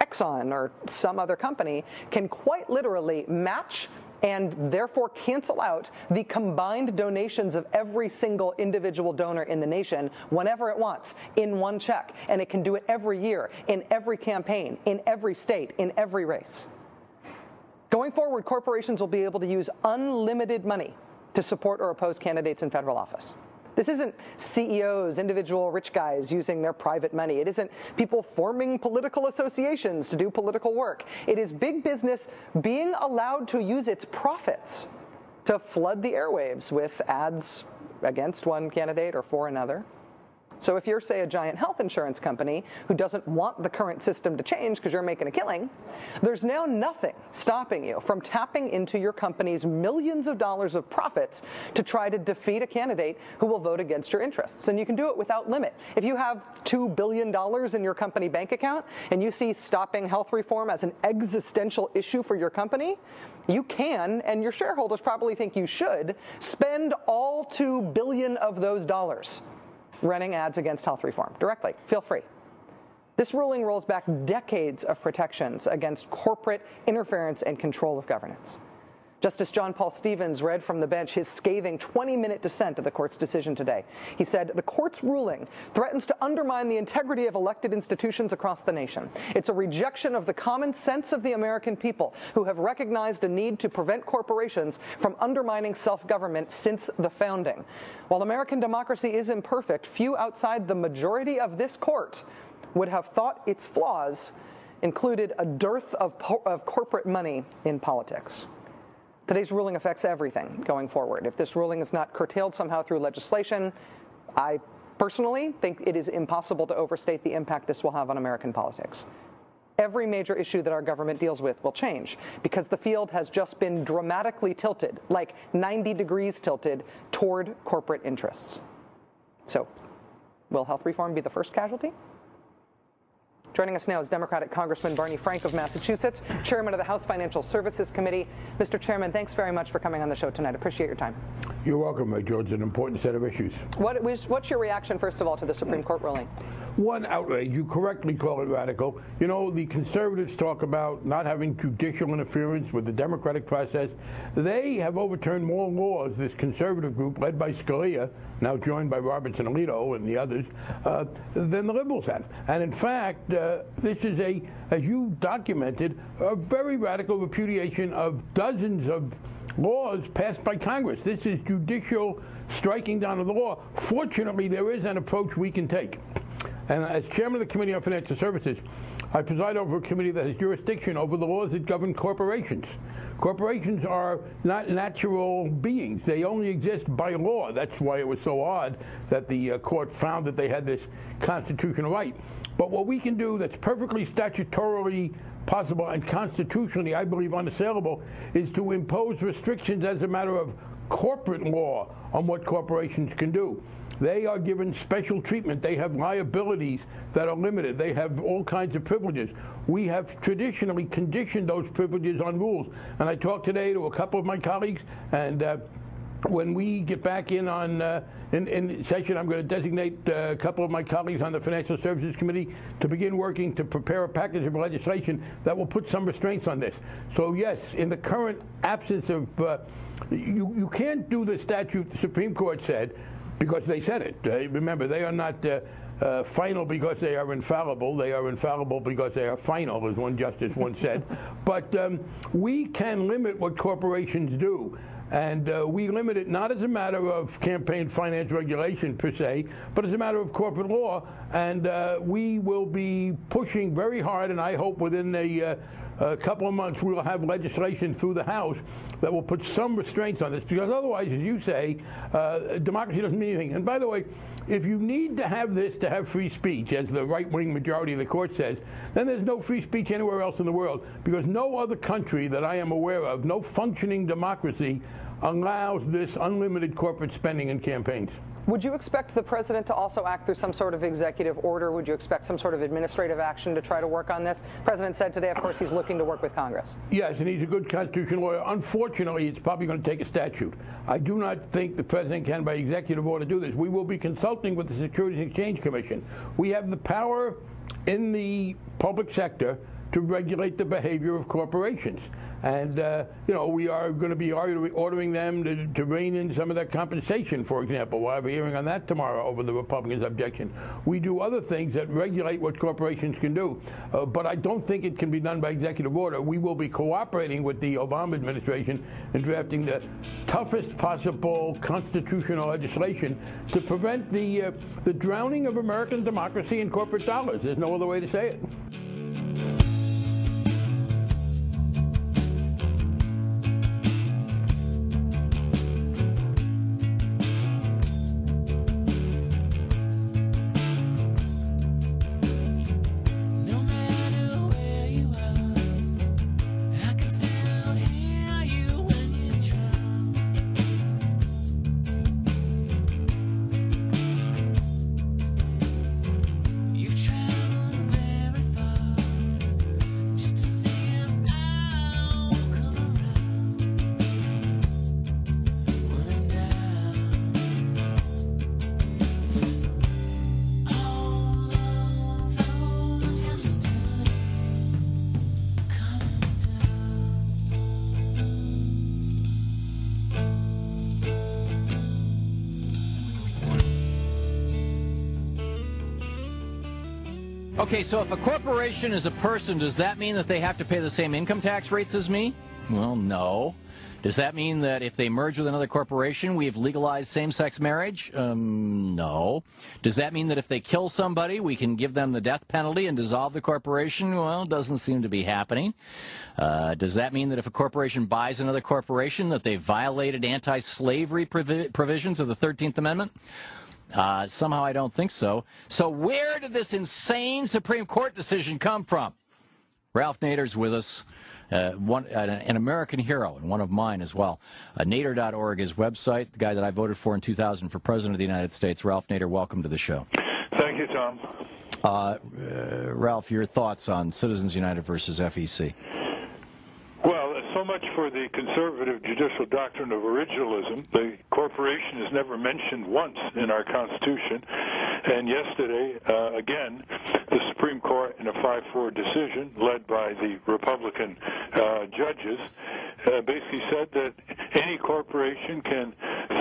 R: Exxon or some other company can quite literally match and therefore cancel out the combined donations of every single individual donor in the nation whenever it wants in one check. And it can do it every year, in every campaign, in every state, in every race. Going forward, corporations will be able to use unlimited money to support or oppose candidates in federal office. This isn't CEOs, individual rich guys using their private money. It isn't people forming political associations to do political work. It is big business being allowed to use its profits to flood the airwaves with ads against one candidate or for another. So if you're, say, a giant health insurance company who doesn't want the current system to change because you're making a killing, there's now nothing stopping you from tapping into your company's millions of dollars of profits to try to defeat a candidate who will vote against your interests. And you can do it without limit. If you have $2 billion in your company bank account and you see stopping health reform as an existential issue for your company, you can, and your shareholders probably think you should, spend all 2 billion of those dollars running ads against health reform directly. Feel free. This ruling rolls back decades of protections against corporate interference and control of governance. Justice John Paul Stevens read from the bench his scathing 20 minute dissent of the court's decision today. He said, The court's ruling threatens to undermine the integrity of elected institutions across the nation. It's a rejection of the common sense of the American people who have recognized a need to prevent corporations from undermining self government since the founding. While American democracy is imperfect, few outside the majority of this court would have thought its flaws included a dearth of, of corporate money in politics. Today's ruling affects everything going forward. If this ruling is not curtailed somehow through legislation, I personally think it is impossible to overstate the impact this will have on American politics. Every major issue that our government deals with will change because the field has just been dramatically tilted, like 90 degrees tilted, toward corporate interests. So, will health reform be the first casualty? Joining us now is Democratic Congressman Barney Frank of Massachusetts, Chairman of the House Financial Services Committee. Mr. Chairman, thanks very much for coming on the show tonight. Appreciate your time.
S: You're welcome, George. An important set of issues.
R: What, what's your reaction, first of all, to the Supreme Court ruling?
S: One outrage. You correctly call it radical. You know, the conservatives talk about not having judicial interference with the democratic process. They have overturned more laws, this conservative group led by Scalia, now joined by Roberts and Alito and the others, uh, than the liberals have. And in fact, uh, this is a, as you documented, a very radical repudiation of dozens of laws passed by Congress. This is judicial striking down of the law. Fortunately, there is an approach we can take. And as chairman of the Committee on Financial Services, I preside over a committee that has jurisdiction over the laws that govern corporations. Corporations are not natural beings. They only exist by law. That's why it was so odd that the uh, court found that they had this constitutional right. But what we can do that's perfectly statutorily possible and constitutionally, I believe, unassailable, is to impose restrictions as a matter of corporate law on what corporations can do. They are given special treatment. They have liabilities that are limited. They have all kinds of privileges. We have traditionally conditioned those privileges on rules. And I talked today to a couple of my colleagues, and uh, when we get back in on uh, in, in, session, I'm going to designate uh, a couple of my colleagues on the Financial Services Committee to begin working to prepare a package of legislation that will put some restraints on this. So yes, in the current absence of uh, you, you can't do the statute the Supreme Court said because they said it. Uh, remember, they are not uh, uh, final because they are infallible. They are infallible because they are final, as one justice once said. <laughs> But um, we can limit what corporations do. And uh, we limit it not as a matter of campaign finance regulation per se, but as a matter of corporate law. And uh, we will be pushing very hard, and I hope within a uh, a couple of months we will have legislation through the House that will put some restraints on this because otherwise, as you say, uh, democracy doesn't mean anything. And by the way, if you need to have this to have free speech, as the right wing majority of the court says, then there's no free speech anywhere else in the world because no other country that I am aware of, no functioning democracy, allows this unlimited corporate spending in campaigns.
R: Would you expect the president to also act through some sort of executive order? Would you expect some sort of administrative action to try to work on this? The president said today, of course, he's looking to work with Congress.
S: Yes, and he's a good constitutional lawyer. Unfortunately, it's probably going to take a statute. I do not think the president can, by executive order, do this. We will be consulting with the Securities and Exchange Commission. We have the power in the public sector to regulate the behavior of corporations. And, uh, you know, we are going to be ordering them to, to rein in some of their compensation, for example. We'll have a hearing on that tomorrow over the Republicans' objection. We do other things that regulate what corporations can do. Uh, but I don't think it can be done by executive order. We will be cooperating with the Obama administration in drafting the toughest possible constitutional legislation to prevent the, uh, the drowning of American democracy in corporate dollars. There's no other way to say it.
F: So if a corporation is a person, does that mean that they have to pay the same income tax rates as me? Well, no. Does that mean that if they merge with another corporation, we've legalized same sex marriage? Um, no. Does that mean that if they kill somebody, we can give them the death penalty and dissolve the corporation? Well, it doesn't seem to be happening. Uh, does that mean that if a corporation buys another corporation, that they violated anti slavery provi- provisions of the 13th Amendment? Uh, somehow I don't think so. So where did this insane Supreme Court decision come from? Ralph Nader's with us, uh, one, uh, an American hero and one of mine as well. Uh, Nader.org is website, the guy that I voted for in 2000 for President of the United States. Ralph Nader, welcome to the show.
E: Thank you, Thom.
F: Uh, uh, Ralph, your thoughts on Citizens United versus FEC?
E: So much for the conservative judicial doctrine of originalism. The corporation is never mentioned once in our Constitution. And yesterday, uh, again, the Supreme Court, in a 5 4 decision led by the Republican uh, judges, uh, basically said that any corporation can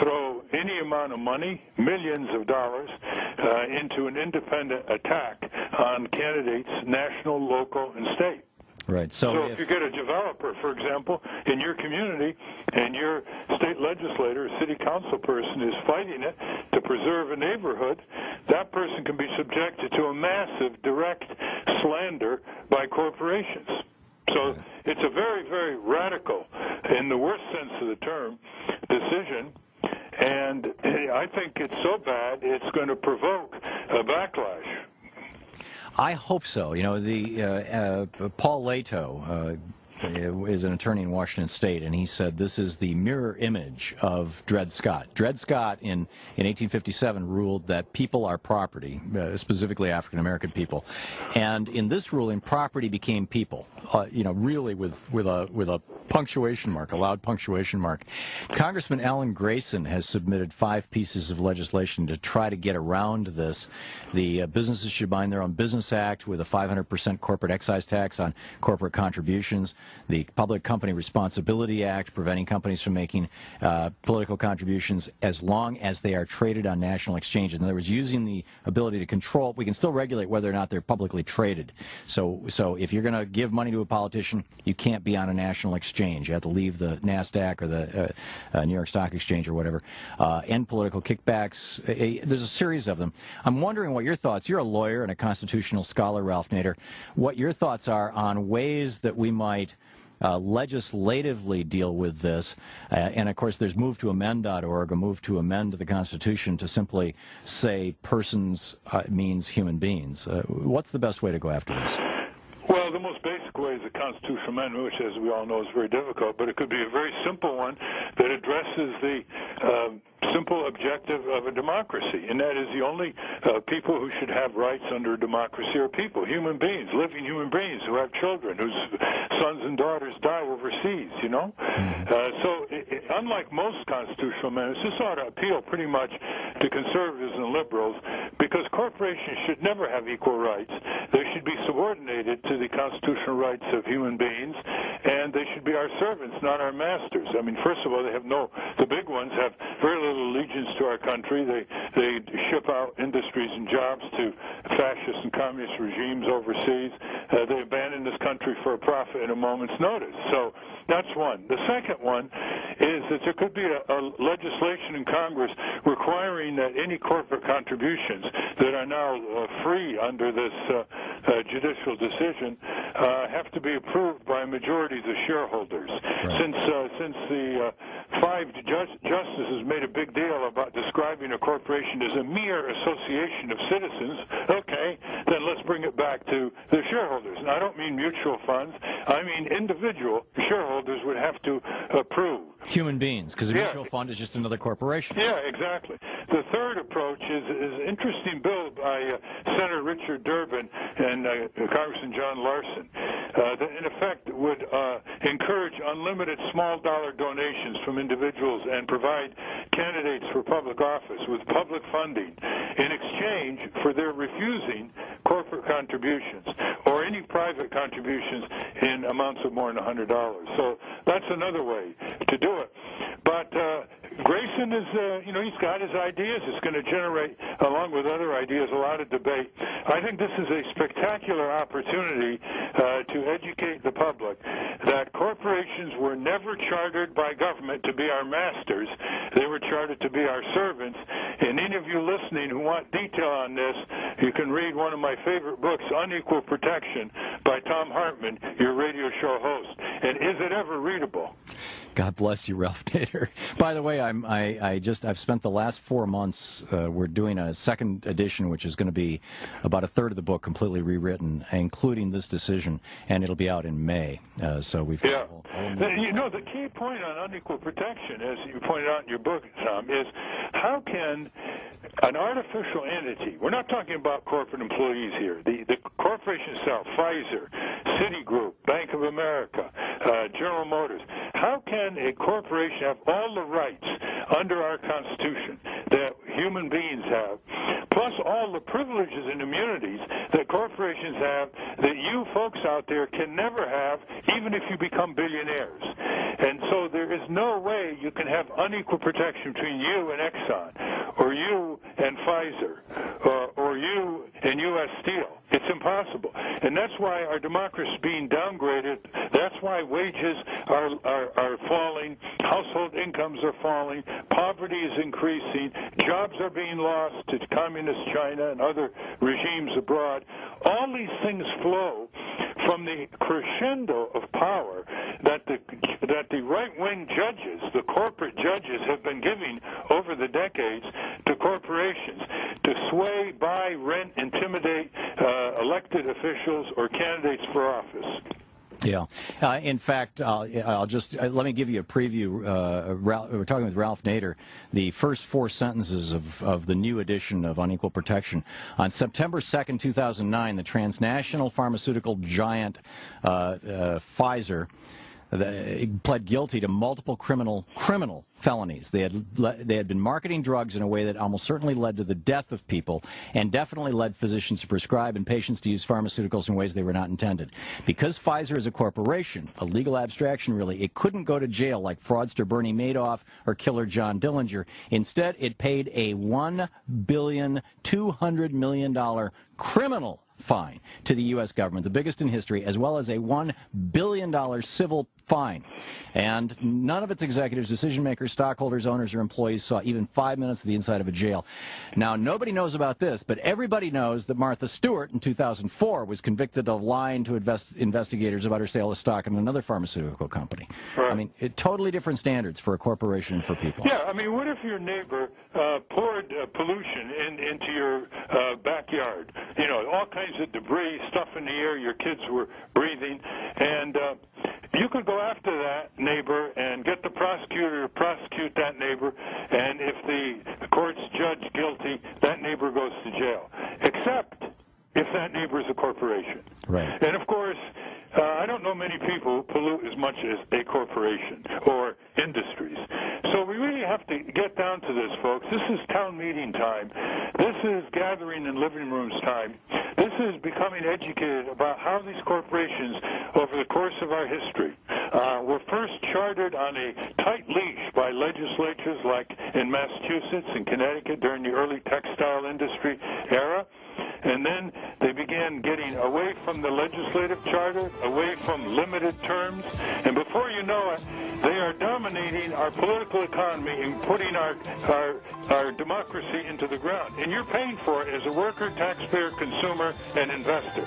E: throw any amount of money, millions of dollars, uh, into an independent attack on candidates, national, local, and state.
F: Right. So,
E: So if you get a developer, for example, in your community, and your state legislator, or city council person is fighting it to preserve a neighborhood, that person can be subjected to a massive direct slander by corporations. So it's a very, very radical, in the worst sense of the term, decision. And I think it's so bad it's going to provoke a backlash.
F: I hope so. You know, the uh, uh, Paul Leto uh, is an attorney in Washington State, and he said this is the mirror image of Dred Scott. Dred Scott in in 1857 ruled that people are property, uh, specifically African American people, and in this ruling, property became people. Uh, you know, really with with a with a punctuation mark, a loud punctuation mark. Congressman Alan Grayson has submitted five pieces of legislation to try to get around this. The uh, Businesses Should Mind Their Own Business Act with a 500% corporate excise tax on corporate contributions. The Public Company Responsibility Act, preventing companies from making uh, political contributions as long as they are traded on national exchanges. In other words, using the ability to control, we can still regulate whether or not they're publicly traded. So, so if you're going to give money to a politician, you can't be on a national exchange. You have to leave the NASDAQ or the uh, uh, New York Stock Exchange or whatever. Uh, end political kickbacks. A- there's a series of them. I'm wondering what your thoughts. You're a lawyer and a constitutional scholar, Ralph Nader. What your thoughts are on ways that we might uh, legislatively deal with this. Uh, and of course, there's movetoamend.org, a move to amend the Constitution to simply say persons uh, means human beings. Uh, what's the best way to go after this?
E: Well, the most basic way is a constitutional amendment, which, as we all know, is very difficult, but it could be a very simple one that addresses the um, simple objective of a democracy, and that is the only uh, people who should have rights under a democracy are people, human beings, living human beings who have children, whose sons and daughters die overseas, you know? Uh, so, i i unlike most constitutional amendments, this ought to appeal pretty much to conservatives and liberals because corporations should never have equal rights. They should be subordinated to the constitutional rights of human beings, and they should be our servants, not our masters. I mean, first of all, they have no, the big ones have very little allegiance to our country. They, they ship out industries and jobs to fascist and communist regimes overseas. Uh, they abandon this country for a profit at a moment's notice. So that's one. The second one is that there could be a, a legislation in Congress requiring that any corporate contributions that are now uh, free under this uh, uh, judicial decision uh, have to be approved by a majority of the shareholders. Since uh, since the uh, five ju- justices made a big deal about describing a corporation as a mere association of citizens, okay, then let's bring it back to the shareholders. And I don't mean mutual funds. I mean individual shareholders would have to approve.
F: Human beings, because a
E: Yeah.
F: mutual fund is just another corporation.
E: Yeah, exactly. The third approach is, is an interesting bill by uh, Senator Richard Durbin and uh, Congressman John Larson uh, that, in effect, would uh, encourage unlimited small dollar donations from individuals and provide candidates for public office with public funding in exchange for their refusing corporate contributions or any private contributions in amounts of more than $100. So that's another way to do it. But uh, Grayson is, uh, you know, he's got his ideas. It's going to generate, along with other ideas, a lot of debate. I think this is a spectacular opportunity uh, to educate the public that corporations were never chartered by government to be our masters. They were chartered to be our servants. And any of you listening who want detail on this, you can read one of my favorite books, Unequal Protection, by Thom Hartmann, your radio show host. And is it ever readable?
F: God bless you, Ralph Nader. <laughs> By the way, I'm I, I just I've spent the last four months. Uh, we're doing a second edition, which is going to be about a third of the book completely rewritten, including this decision, and it'll be out in May. Uh, so we've
E: Yeah. You know, the key point on unequal protection, as you pointed out in your book, Thom, is how can an artificial entity, we're not talking about corporate employees here, the, the corporation itself, Pfizer, Citigroup, Bank of America, uh, General Motors, how can a corporation have all the rights under our Constitution that human beings have, plus all the privileges and immunities that corporations have that you folks out there can never have, even if you become billionaires. And so there is no way you can have unequal protection between you and Exxon, or you and Pfizer, or, or you and U.S. Steel. It's impossible. And that's why our democracy is being downgraded. That's why wages are, are, are falling, household incomes are falling, poverty is increasing, jobs are being lost to communist China and other regimes abroad. All these things flow from the crescendo of power that the that the right-wing judges, the corporate judges, have been giving over the decades to corporations to sway, buy, rent, intimidate uh, elected officials or candidates for office.
F: Yeah. Uh, in fact, uh, I'll just uh, let me give you a preview. Uh, Ralph, we're talking with Ralph Nader. The first four sentences of, of the new edition of Unequal Protection. On September 2nd, 2009, the transnational pharmaceutical giant uh, uh, Pfizer pled guilty to multiple criminal criminal felonies. They had they had been marketing drugs in a way that almost certainly led to the death of people, and definitely led physicians to prescribe and patients to use pharmaceuticals in ways they were not intended. Because Pfizer is a corporation, a legal abstraction really, it couldn't go to jail like fraudster Bernie Madoff or killer John Dillinger. Instead, it paid a one billion two hundred million dollar criminal fine to the U.S. government, the biggest in history, as well as a $1 billion civil fine. And none of its executives, decision makers, stockholders, owners, or employees saw even five minutes of the inside of a jail. Now, nobody knows about this, but everybody knows that Martha Stewart in 2004 was convicted of lying to invest- investigators about her sale of stock in another pharmaceutical company. I mean, it, totally different standards for a corporation and for people.
E: Yeah, I mean, what if your neighbor uh, poured uh, pollution in, into your uh, backyard? You know, all kinds of debris, stuff in the air your kids were breathing, and uh, you could go after that neighbor and get the prosecutor to prosecute that neighbor, and if the courts judge guilty, that neighbor goes to jail. Except if that neighbor is a corporation.
F: Right.
E: And of course, uh, I don't know many people who pollute as much as a corporation or industries. So we really have to get down to this, folks. This is town meeting time. This is gathering in living rooms time. This is becoming educated about how these corporations, over the course of our history, uh, were first chartered on a tight leash by legislatures like in Massachusetts and Connecticut during the early textile industry era. And then they began getting away from the legislative charter, away from limited terms, and before you know it, they are dominating our political economy and putting our, our, our democracy into the ground. And you're paying for it as a worker, taxpayer, consumer, and investor.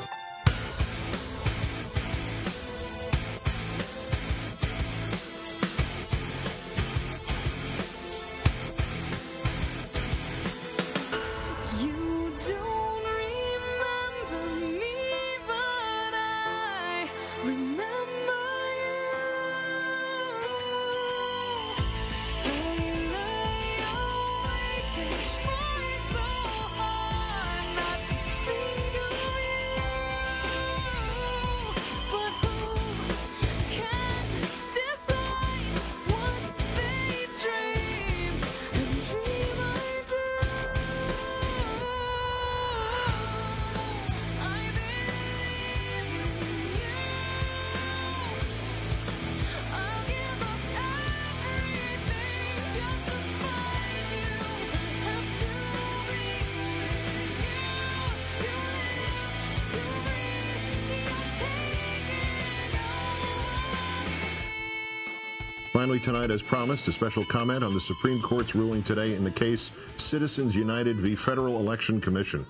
T: Finally, tonight, as promised, a special comment on the Supreme Court's ruling today in the case Citizens United v. Federal Election Commission.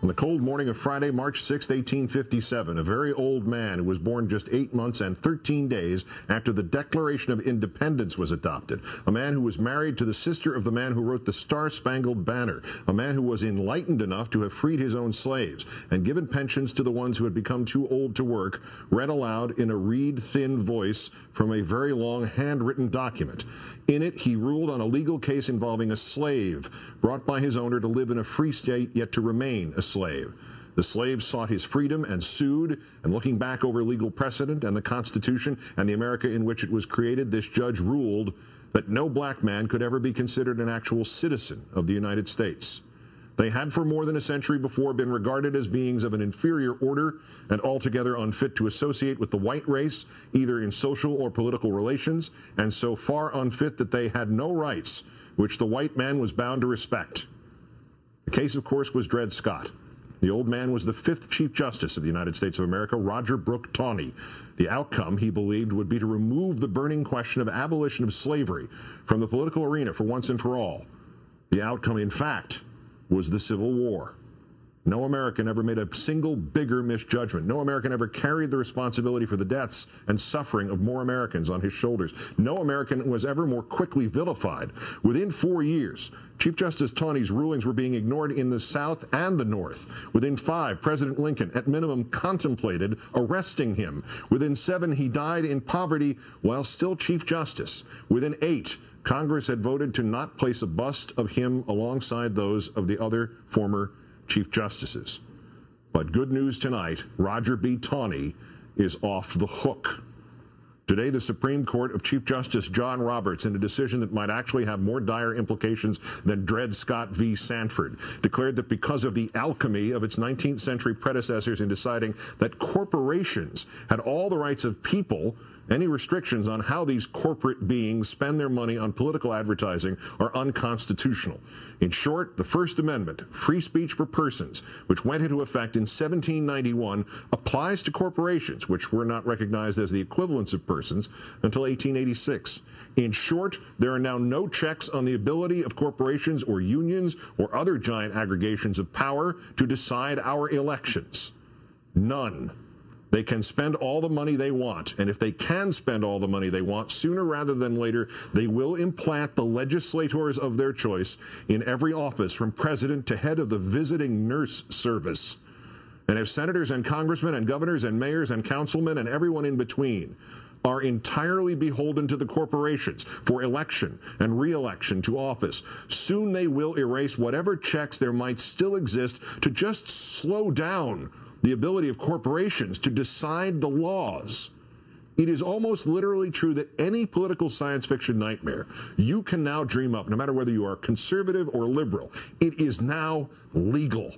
T: On the cold morning of Friday, March 6, 1857, a very old man who was born just eight months and 13 days after the Declaration of Independence was adopted, a man who was married to the sister of the man who wrote the Star Spangled Banner, a man who was enlightened enough to have freed his own slaves and given pensions to the ones who had become too old to work, read aloud in a reed thin voice from a very long handwritten document. In it, he ruled on a legal case involving a slave brought by his owner to live in a free state yet to remain a slave. The slave sought his freedom and sued, and looking back over legal precedent and the Constitution and the America in which it was created, this judge ruled that no black man could ever be considered an actual citizen of the United States. They had for more than a century before been regarded as beings of an inferior order and altogether unfit to associate with the white race, either in social or political relations, and so far unfit that they had no rights which the white man was bound to respect. The case, of course, was Dred Scott. The old man was the fifth Chief Justice of the United States of America, Roger Brooke Taney. The outcome, he believed, would be to remove the burning question of abolition of slavery from the political arena for once and for all. The outcome, in fact, was the Civil War. No American ever made a single bigger misjudgment. No American ever carried the responsibility for the deaths and suffering of more Americans on his shoulders. No American was ever more quickly vilified. Within four years, Chief Justice Taney's rulings were being ignored in the South and the North. Within five, President Lincoln, at minimum, contemplated arresting him. Within seven, he died in poverty while still Chief Justice. Within eight, Congress had voted to not place a bust of him alongside those of the other former Chief Justices. But good news tonight Roger B. Taney is off the hook. Today, the Supreme Court of Chief Justice John Roberts, in a decision that might actually have more dire implications than Dred Scott v. Sandford, declared that because of the alchemy of its 19th century predecessors in deciding that corporations had all the rights of people, any restrictions on how these corporate beings spend their money on political advertising are unconstitutional. In short, the First Amendment, free speech for persons, which went into effect in 1791, applies to corporations, which were not recognized as the equivalents of persons until 1886. In short, there are now no checks on the ability of corporations or unions or other giant aggregations of power to decide our elections. None. They can spend all the money they want. And if they can spend all the money they want, sooner rather than later, they will implant the legislators of their choice in every office, from president to head of the visiting nurse service. And if senators and congressmen and governors and mayors and councilmen and everyone in between are entirely beholden to the corporations for election and re-election to office. Soon they will erase whatever checks there might still exist to just slow down the ability of corporations to decide the laws. It is almost literally true that any political science fiction nightmare you can now dream up, no matter whether you are conservative or liberal, it is now legal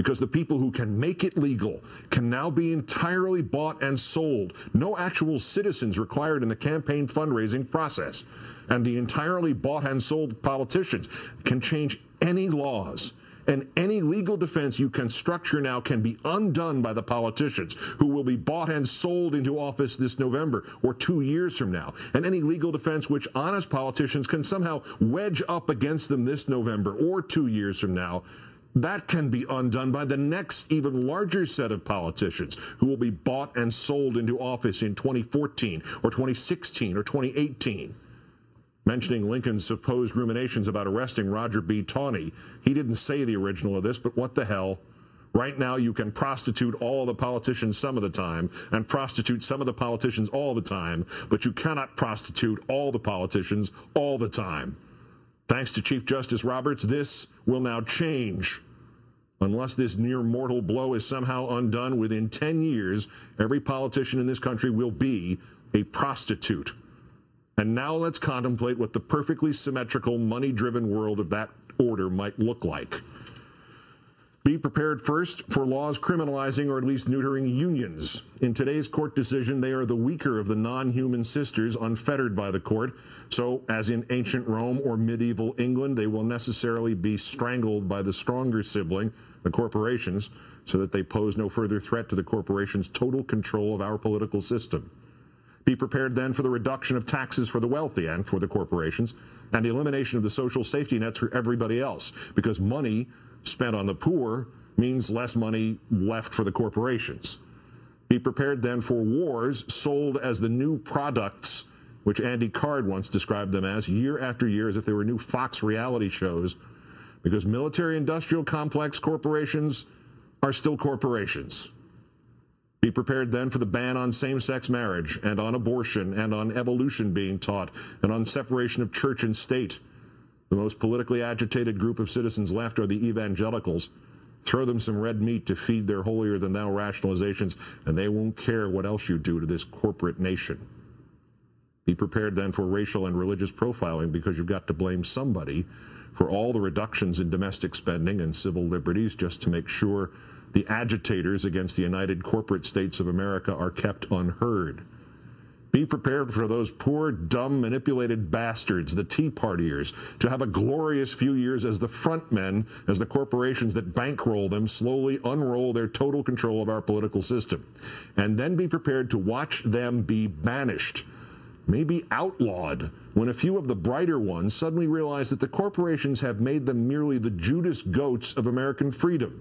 T: because the people who can make it legal can now be entirely bought and sold. No actual citizens required in the campaign fundraising process. And the entirely bought and sold politicians can change any laws. And any legal defense you can structure now can be undone by the politicians who will be bought and sold into office this November or two years from now. And any legal defense which honest politicians can somehow wedge up against them this November or two years from now that can be undone by the next, even larger set of politicians who will be bought and sold into office in 2014 or 2016 or 2018. Mentioning Lincoln's supposed ruminations about arresting Roger B. Taney, he didn't say the original of this, but what the hell? Right now, you can prostitute all the politicians some of the time and prostitute some of the politicians all the time, but you cannot prostitute all the politicians all the time. Thanks to Chief Justice Roberts, this will now change. Unless this near mortal blow is somehow undone within 10 years, every politician in this country will be a prostitute. And now let's contemplate what the perfectly symmetrical, money driven world of that order might look like. Be prepared first for laws criminalizing or at least neutering unions. In today's court decision, they are the weaker of the non human sisters unfettered by the court. So, as in ancient Rome or medieval England, they will necessarily be strangled by the stronger sibling, the corporations, so that they pose no further threat to the corporations' total control of our political system. Be prepared then for the reduction of taxes for the wealthy and for the corporations, and the elimination of the social safety nets for everybody else, because money spent on the poor means less money left for the corporations. Be prepared then for wars sold as the new products, which Andy Card once described them as, year after year, as if they were new Fox reality shows, because military industrial complex corporations are still corporations. Be prepared then for the ban on same sex marriage and on abortion and on evolution being taught and on separation of church and state. The most politically agitated group of citizens left are the evangelicals. Throw them some red meat to feed their holier than thou rationalizations, and they won't care what else you do to this corporate nation. Be prepared then for racial and religious profiling because you've got to blame somebody for all the reductions in domestic spending and civil liberties just to make sure the agitators against the United Corporate States of America are kept unheard. Be prepared for those poor, dumb, manipulated bastards, the Tea Partiers, to have a glorious few years as the front men, as the corporations that bankroll them slowly unroll their total control of our political system. And then be prepared to watch them be banished, maybe outlawed, when a few of the brighter ones suddenly realize that the corporations have made them merely the Judas goats of American freedom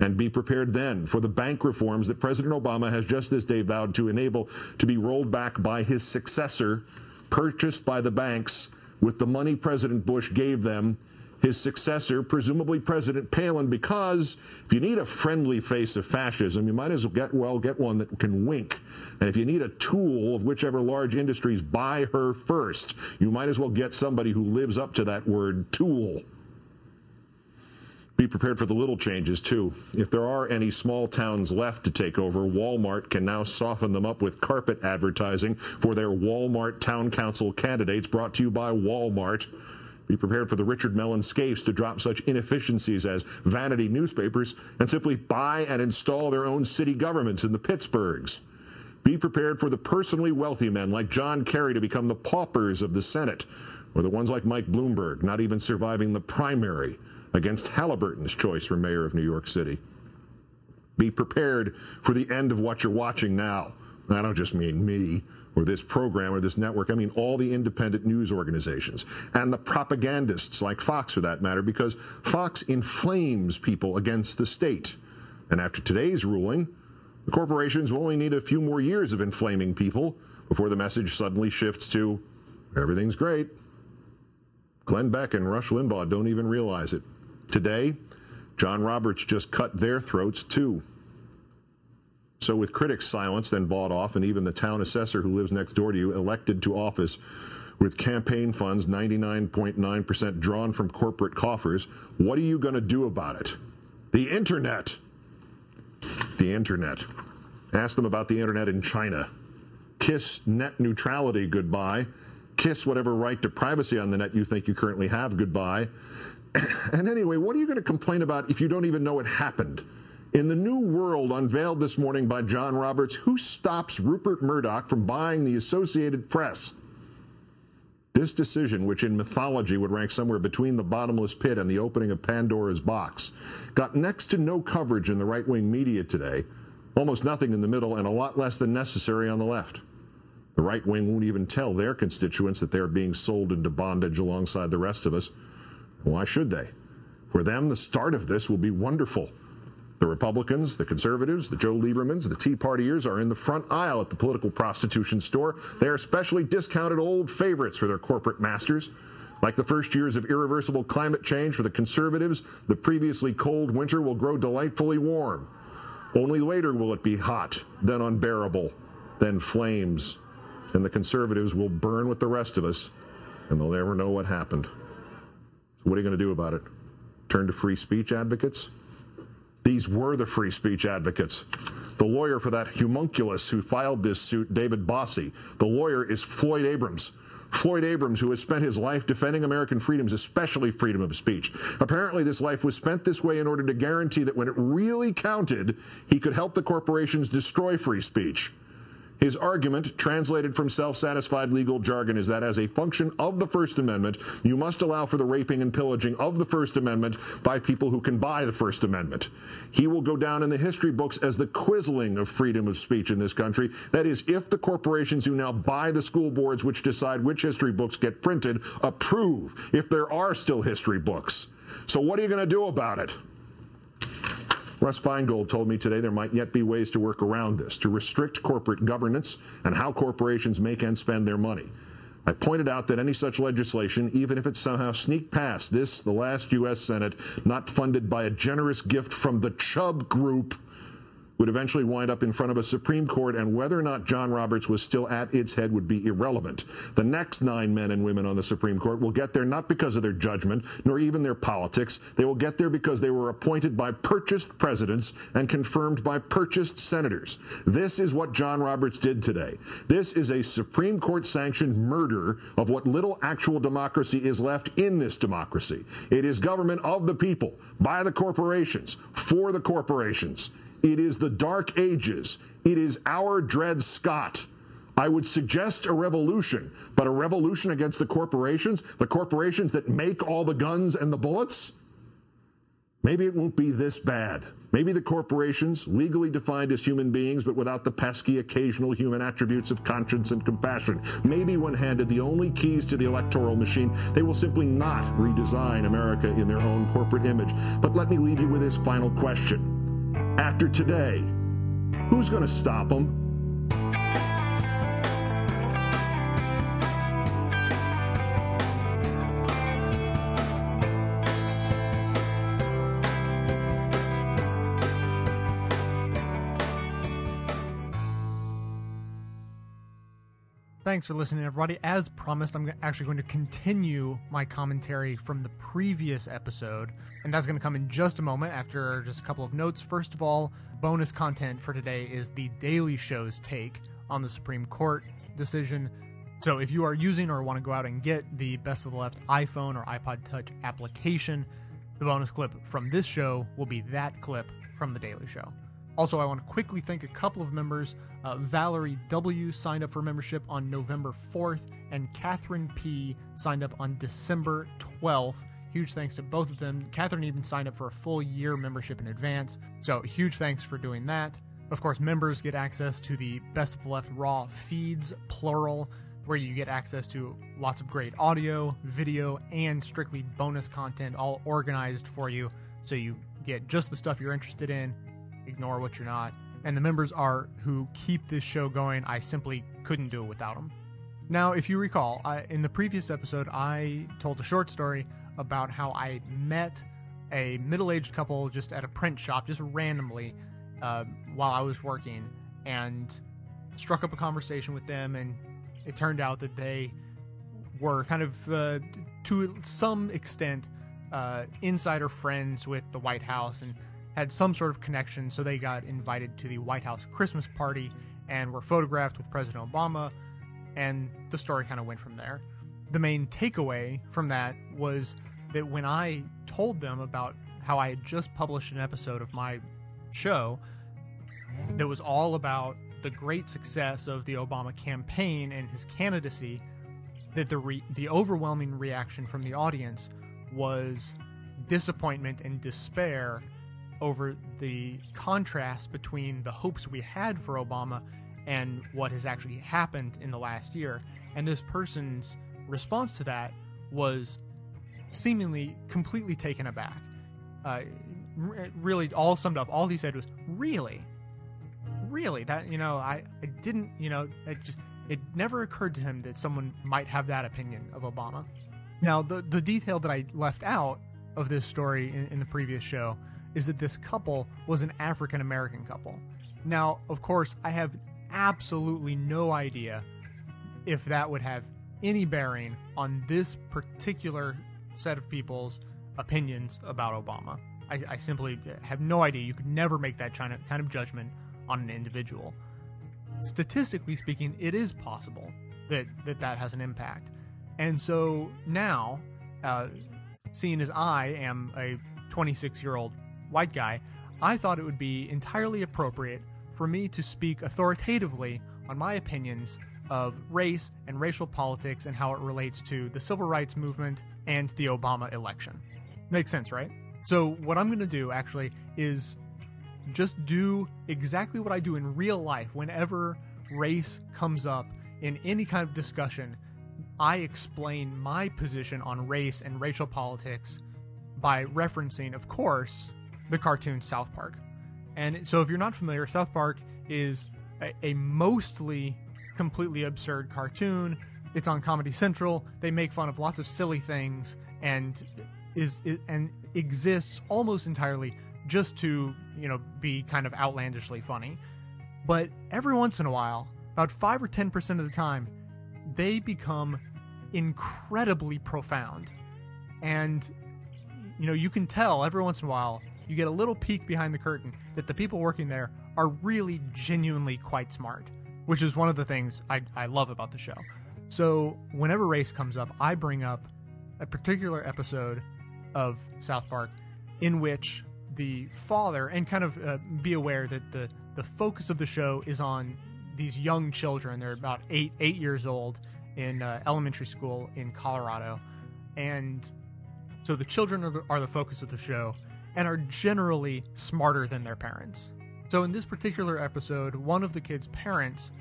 T: and be prepared then for the bank reforms that President Obama has just this day vowed to enable to be rolled back by his successor, purchased by the banks with the money President Bush gave them. His successor, presumably President Palin, because if you need a friendly face of fascism, you might as well get, well get one that can wink. And if you need a tool of whichever large industries buy her first, you might as well get somebody who lives up to that word tool. Be prepared for the little changes, too. If there are any small towns left to take over, Walmart can now soften them up with carpet advertising for their Walmart Town Council candidates brought to you by Walmart. Be prepared for the Richard Mellon Scaifes to drop such inefficiencies as vanity newspapers and simply buy and install their own city governments in the Pittsburghs. Be prepared for the personally wealthy men like John Kerry to become the paupers of the Senate, or the ones like Mike Bloomberg, not even surviving the primary against Halliburton's choice for mayor of New York City. Be prepared for the end of what you're watching now. I don't just mean me or this program or this network. I mean all the independent news organizations and the propagandists like Fox for that matter, because Fox inflames people against the state. And after today's ruling, the corporations will only need a few more years of inflaming people before the message suddenly shifts to everything's great. Glenn Beck and Rush Limbaugh don't even realize it. Today, John Roberts just cut their throats too. So, with critics silenced and bought off, and even the town assessor who lives next door to you elected to office with campaign funds 99.9% drawn from corporate coffers, what are you going to do about it? The internet. The internet. Ask them about the internet in China. Kiss net neutrality goodbye. Kiss whatever right to privacy on the net you think you currently have goodbye. <coughs> And anyway, what are you going to complain about if you don't even know it happened? In the new world unveiled this morning by John Roberts, who stops Rupert Murdoch from buying the Associated Press? This decision, which in mythology would rank somewhere between the bottomless pit and the opening of Pandora's box, got next to no coverage in the right wing media today, almost nothing in the middle, and a lot less than necessary on the left. The right wing won't even tell their constituents that they're being sold into bondage alongside the rest of us. Why should they? For them, the start of this will be wonderful. The Republicans, the conservatives, the Joe Liebermans, the Tea Partiers are in the front aisle at the political prostitution store. They are specially discounted old favorites for their corporate masters. Like the first years of irreversible climate change for the conservatives, the previously cold winter will grow delightfully warm. Only later will it be hot, then unbearable, then flames. And the conservatives will burn with the rest of us, and they'll never know what happened. What are you going to do about it? Turn to free speech advocates? These were the free speech advocates. The lawyer for that homunculus who filed this suit, David Bossie, the lawyer is Floyd Abrams. Floyd Abrams, who has spent his life defending American freedoms, especially freedom of speech. Apparently, this life was spent this way in order to guarantee that when it really counted, he could help the corporations destroy free speech. His argument, translated from self satisfied legal jargon, is that as a function of the First Amendment, you must allow for the raping and pillaging of the First Amendment by people who can buy the First Amendment. He will go down in the history books as the quisling of freedom of speech in this country. That is, if the corporations who now buy the school boards which decide which history books get printed approve, if there are still history books. So, what are you going to do about it? Russ Feingold told me today there might yet be ways to work around this, to restrict corporate governance and how corporations make and spend their money. I pointed out that any such legislation, even if it somehow sneaked past this, the last U.S. Senate, not funded by a generous gift from the Chubb Group, would eventually wind up in front of a Supreme Court, and whether or not John Roberts was still at its head would be irrelevant. The next nine men and women on the Supreme Court will get there not because of their judgment, nor even their politics. They will get there because they were appointed by purchased presidents and confirmed by purchased senators. This is what John Roberts did today. This is a Supreme Court sanctioned murder of what little actual democracy is left in this democracy. It is government of the people, by the corporations, for the corporations. It is the Dark Ages. It is our Dred Scott. I would suggest a revolution, but a revolution against the corporations, the corporations that make all the guns and the bullets? Maybe it won't be this bad. Maybe the corporations, legally defined as human beings, but without the pesky occasional human attributes of conscience and compassion, maybe when handed the only keys to the electoral machine, they will simply not redesign America in their own corporate image. But let me leave you with this final question after today. Who's going to stop them?
A: Thanks for listening, everybody. As promised, I'm actually going to continue my commentary from the previous episode, and that's going to come in just a moment after just a couple of notes. First of all, bonus content for today is the Daily Show's take on the Supreme Court decision. So if you are using or want to go out and get the Best of the Left iPhone or iPod Touch application, the bonus clip from this show will be that clip from the Daily Show. Also, I want to quickly thank a couple of members. Uh, Valerie W. signed up for membership on November 4th, and Catherine P. signed up on December 12th. Huge thanks to both of them. Catherine even signed up for a full year membership in advance, so huge thanks for doing that. Of course, members get access to the Best of Left Raw feeds, plural, where you get access to lots of great audio, video, and strictly bonus content, all organized for you so you get just the stuff you're interested in ignore what you're not. And the members are who keep this show going. I simply couldn't do it without them. Now, if you recall, I, in the previous episode, I told a short story about how I met a middle aged couple just at a print shop, just randomly, uh, while I was working, and struck up a conversation with them. And it turned out that they were kind of, uh, to some extent, uh, insider friends with the White House and had some sort of connection, so they got invited to the White House Christmas party and were photographed with President Obama, and the story kind of went from there. The main takeaway from that was that when I told them about how I had just published an episode of my show that was all about the great success of the Obama campaign and his candidacy, that the re- the overwhelming reaction from the audience was disappointment and despair over the contrast between the hopes we had for Obama and what has actually happened in the last year. And this person's response to that was seemingly completely taken aback. Uh, really, all summed up, all he said was, Really? Really? That, you know, I, I didn't, you know, it just, it never occurred to him that someone might have that opinion of Obama. Now, the, the detail that I left out of this story in, in the previous show is that this couple was an African American couple. Now, of course, I have absolutely no idea if that would have any bearing on this particular set of people's opinions about Obama. I, I simply have no idea. You could never make that kind of judgment on an individual. Statistically speaking, it is possible that that, that has an impact. And so now, uh, seeing as I am a 26 year old white guy, I thought it would be entirely appropriate for me to speak authoritatively on my opinions of race and racial politics and how it relates to the civil rights movement and the Obama election. Makes sense, right? So, what I'm going to do actually is just do exactly what I do in real life whenever race comes up in any kind of discussion. I explain my position on race and racial politics by referencing, of course, the cartoon South Park. And so, if you're not familiar, South Park is a, a mostly completely absurd cartoon. It's on Comedy Central. They make fun of lots of silly things and is, is and exists almost entirely just to you know be kind of outlandishly funny. But every once in a while, about five or ten percent of the time, they become incredibly profound, and you know you can tell every once in a while you get a little peek behind the curtain that the people working there are really genuinely quite smart, which is one of the things I, I love about the show. So, whenever race comes up, I bring up a particular episode of South Park in which the father, and kind of uh, be aware that the, the focus of the show is on these young children. They're about eight, eight years old in uh, elementary school in Colorado. And so the children are the, are the focus of the show and are generally smarter than their parents. So in this particular episode, one of the kids' parents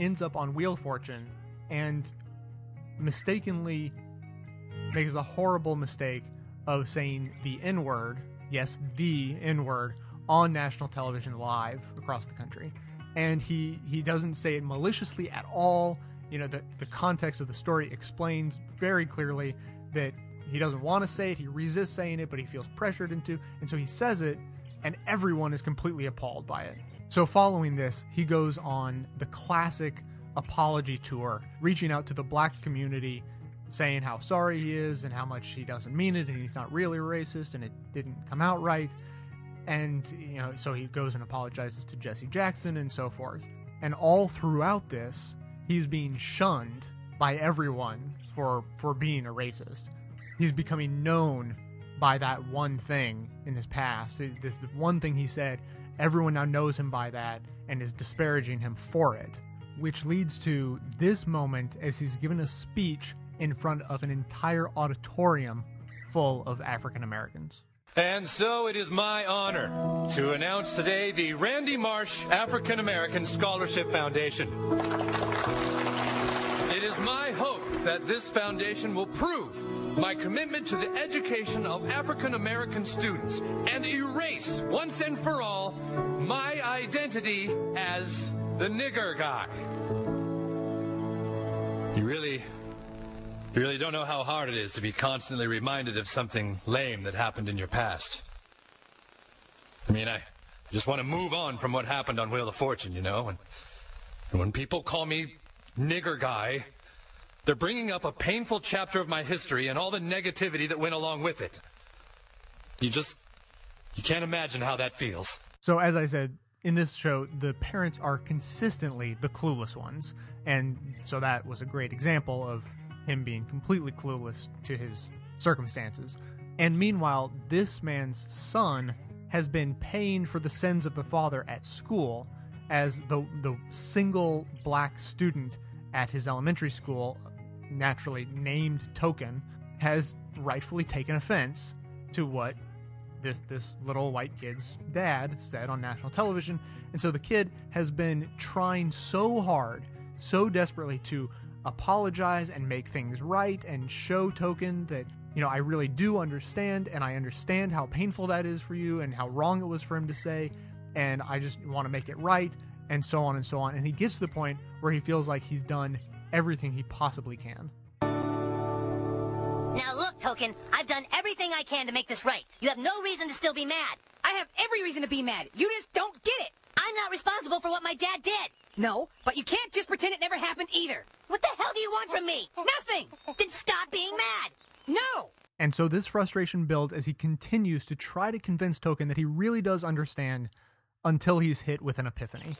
A: ends up on Wheel of Fortune and mistakenly makes a horrible mistake of saying the N word, yes, the N word, on national television live across the country. And he, he doesn't say it maliciously at all. You know, the, the context of the story explains very clearly that he doesn't want to say it, he resists saying it, but he feels pressured into, and so he says it, and everyone is completely appalled by it. So, following this, he goes on the classic apology tour, reaching out to the black community, saying how sorry he is and how much he doesn't mean it, and he's not really racist, and it didn't come out right. And, you know, so he goes and apologizes to Jesse Jackson and so forth. And all throughout this, he's being shunned by everyone for for being a racist. He's becoming known by that one thing in his past. This one thing he said, everyone now knows him by that and is disparaging him for it. Which leads to this moment as he's given a speech in front of an entire auditorium full of African Americans.
U: And so it is my honor to announce today the Randy Marsh African American Scholarship Foundation. It is my hope that this foundation will prove my commitment to the education of African American students and erase once and for all my identity as the nigger guy. You really you really don't know how hard it is to be constantly reminded of something lame that happened in your past. I mean, I just want to move on from what happened on Wheel of Fortune, you know? And, and when people call me nigger guy, they're bringing up a painful chapter of my history and all the negativity that went along with it. You just, you can't imagine how that feels.
A: So, as I said, in this show, the parents are consistently the clueless ones. And so that was a great example of him being completely clueless to his circumstances. And meanwhile, this man's son has been paying for the sins of the father at school as the, the single black student at his elementary school, naturally named Token, has rightfully taken offense to what this this little white kid's dad said on national television. And so the kid has been trying so hard so desperately to apologize and make things right and show Token that you know I really do understand and I understand how painful that is for you and how wrong it was for him to say and I just want to make it right and so on and so on. And he gets to the point where he feels like he's done everything he possibly can
V: Now look, Token, I've done everything I can to make this right. You have no reason to still be mad. I have every reason to be mad. You just don't get it. I'm not responsible for what my dad did. No, but you can't just pretend it never happened either. What the hell do you want from me? Nothing. then stop being mad. No.
A: And so this frustration builds as he continues to try to convince Token that he really does understand until he's hit with an epiphany.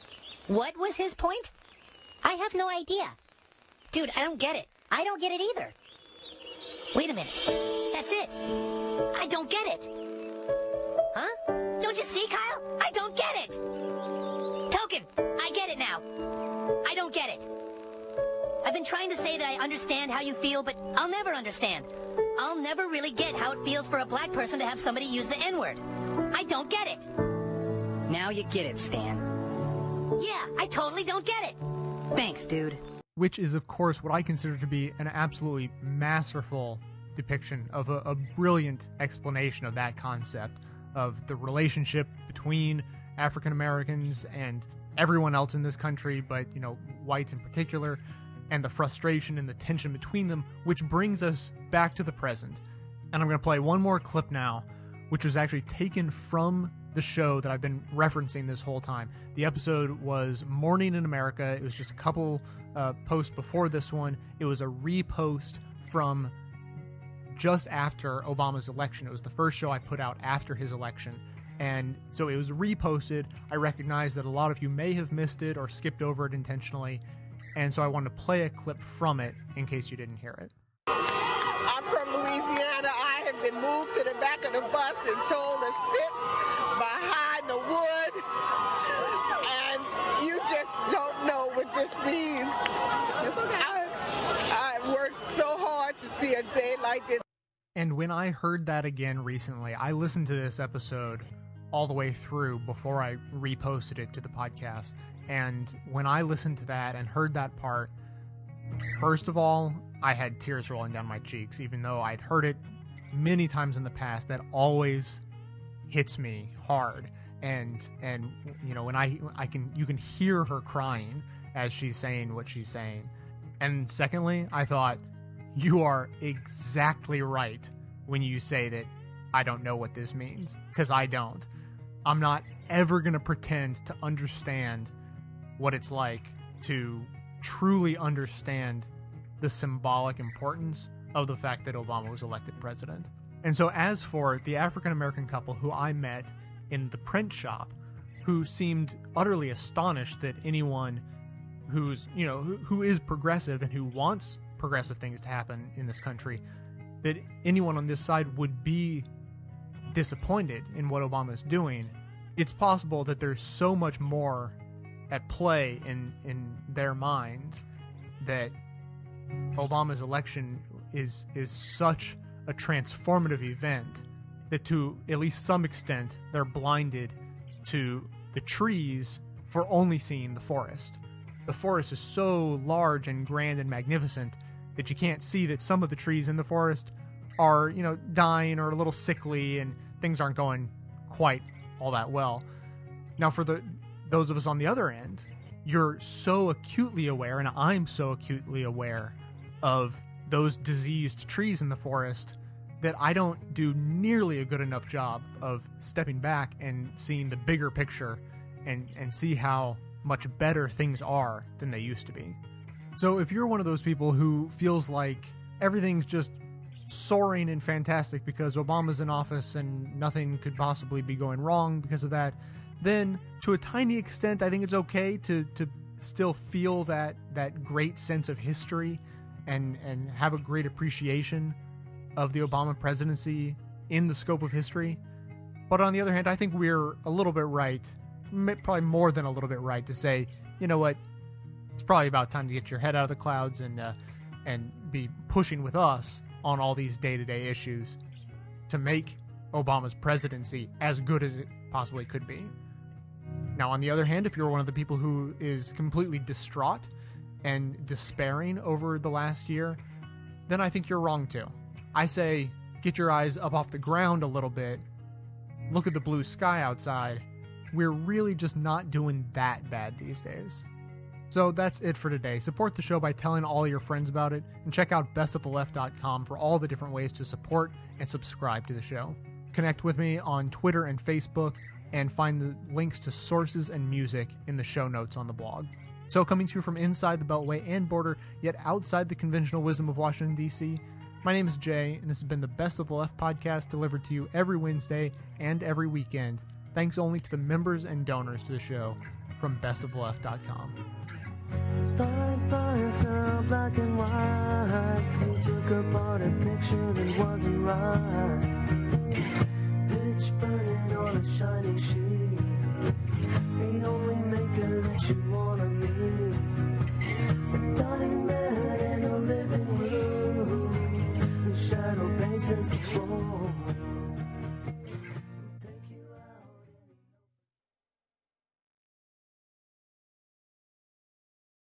V: What was his point? I have no idea. Dude, I don't get it. I don't get it either. Wait a minute. That's it. I don't get it. Huh? Don't you see, Kyle? I don't get it. Token, I get it now. I don't get it. I've been trying to say that I understand how you feel, but I'll never understand. I'll never really get how it feels for a black person to have somebody use the N-word. I don't get it.
W: Now you get it, Stan.
V: Yeah, I totally don't get it.
W: Thanks, dude.
A: Which is, of course, what I consider to be an absolutely masterful depiction of a, a brilliant explanation of that concept of the relationship between African Americans and everyone else in this country, but, you know, whites in particular, and the frustration and the tension between them, which brings us back to the present. And I'm going to play one more clip now, which was actually taken from the show that I've been referencing this whole time. The episode was Morning in America. It was just a couple uh, posts before this one. It was a repost from just after Obama's election. It was the first show I put out after his election. And so it was reposted. I recognize that a lot of you may have missed it or skipped over it intentionally. And so I wanted to play a clip from it in case you didn't hear it.
X: I'm from Louisiana. I been moved to the back of the bus and told to sit behind the wood. And you just don't know what this means. I, I worked so hard to see a day like this.
A: And when I heard that again recently, I listened to this episode all the way through before I reposted it to the podcast. And when I listened to that and heard that part, first of all, I had tears rolling down my cheeks, even though I'd heard it many times in the past. That always hits me hard. And and you know when I I can you can hear her crying as she's saying what she's saying. And secondly, I thought you are exactly right when you say that I don't know what this means because I don't. I'm not ever going to pretend to understand what it's like to truly understand the symbolic importance of the fact that Obama was elected president. And so, as for the African American couple who I met in the print shop, who seemed utterly astonished that anyone who's, you know, who, who is progressive and who wants progressive things to happen in this country, that anyone on this side would be disappointed in what Obama's doing, it's possible that there's so much more at play in in their minds that Obama's election is is such a transformative event that to at least some extent they're blinded to the trees for only seeing the forest. The forest is so large and grand and magnificent that you can't see that some of the trees in the forest are, you know, dying or a little sickly and things aren't going quite all that well. Now for the those of us on the other end, you're so acutely aware and I'm so acutely aware of those diseased trees in the forest that I don't do nearly a good enough job of stepping back and seeing the bigger picture and and see how much better things are than they used to be. So if you're one of those people who feels like everything's just soaring and fantastic because Obama's in office and nothing could possibly be going wrong because of that, then to a tiny extent I think it's okay to to still feel that that great sense of history and and have a great appreciation of the Obama presidency in the scope of history. But on the other hand, I think we're a little bit right, probably more than a little bit right, to say, you know what, it's probably about time to get your head out of the clouds and uh, and be pushing with us on all these day-to-day issues to make Obama's presidency as good as it possibly could be. Now, on the other hand, if you're one of the people who is completely distraught and despairing over the last year, then I think you're wrong too. I say get your eyes up off the ground a little bit, look at the blue sky outside. We're really just not doing that bad these days. So that's it for today. Support the show by telling all your friends about it, and check out bestoftheleft.com for all the different ways to support and subscribe to the show. Connect with me on Twitter and Facebook, and find the links to sources and music in the show notes on the blog. So, coming to you from inside the Beltway and border, yet outside the conventional wisdom of Washington, D.C., my name is Jay, and this has been the Best of the Left podcast delivered to you every Wednesday and every weekend. Thanks only to the members and donors to the show from bestoftheleft.com.
Y: Black and white. You took apart a picture that wasn't right. Pitch burning on a shining sheet. The only maker that you wanna meet. since before.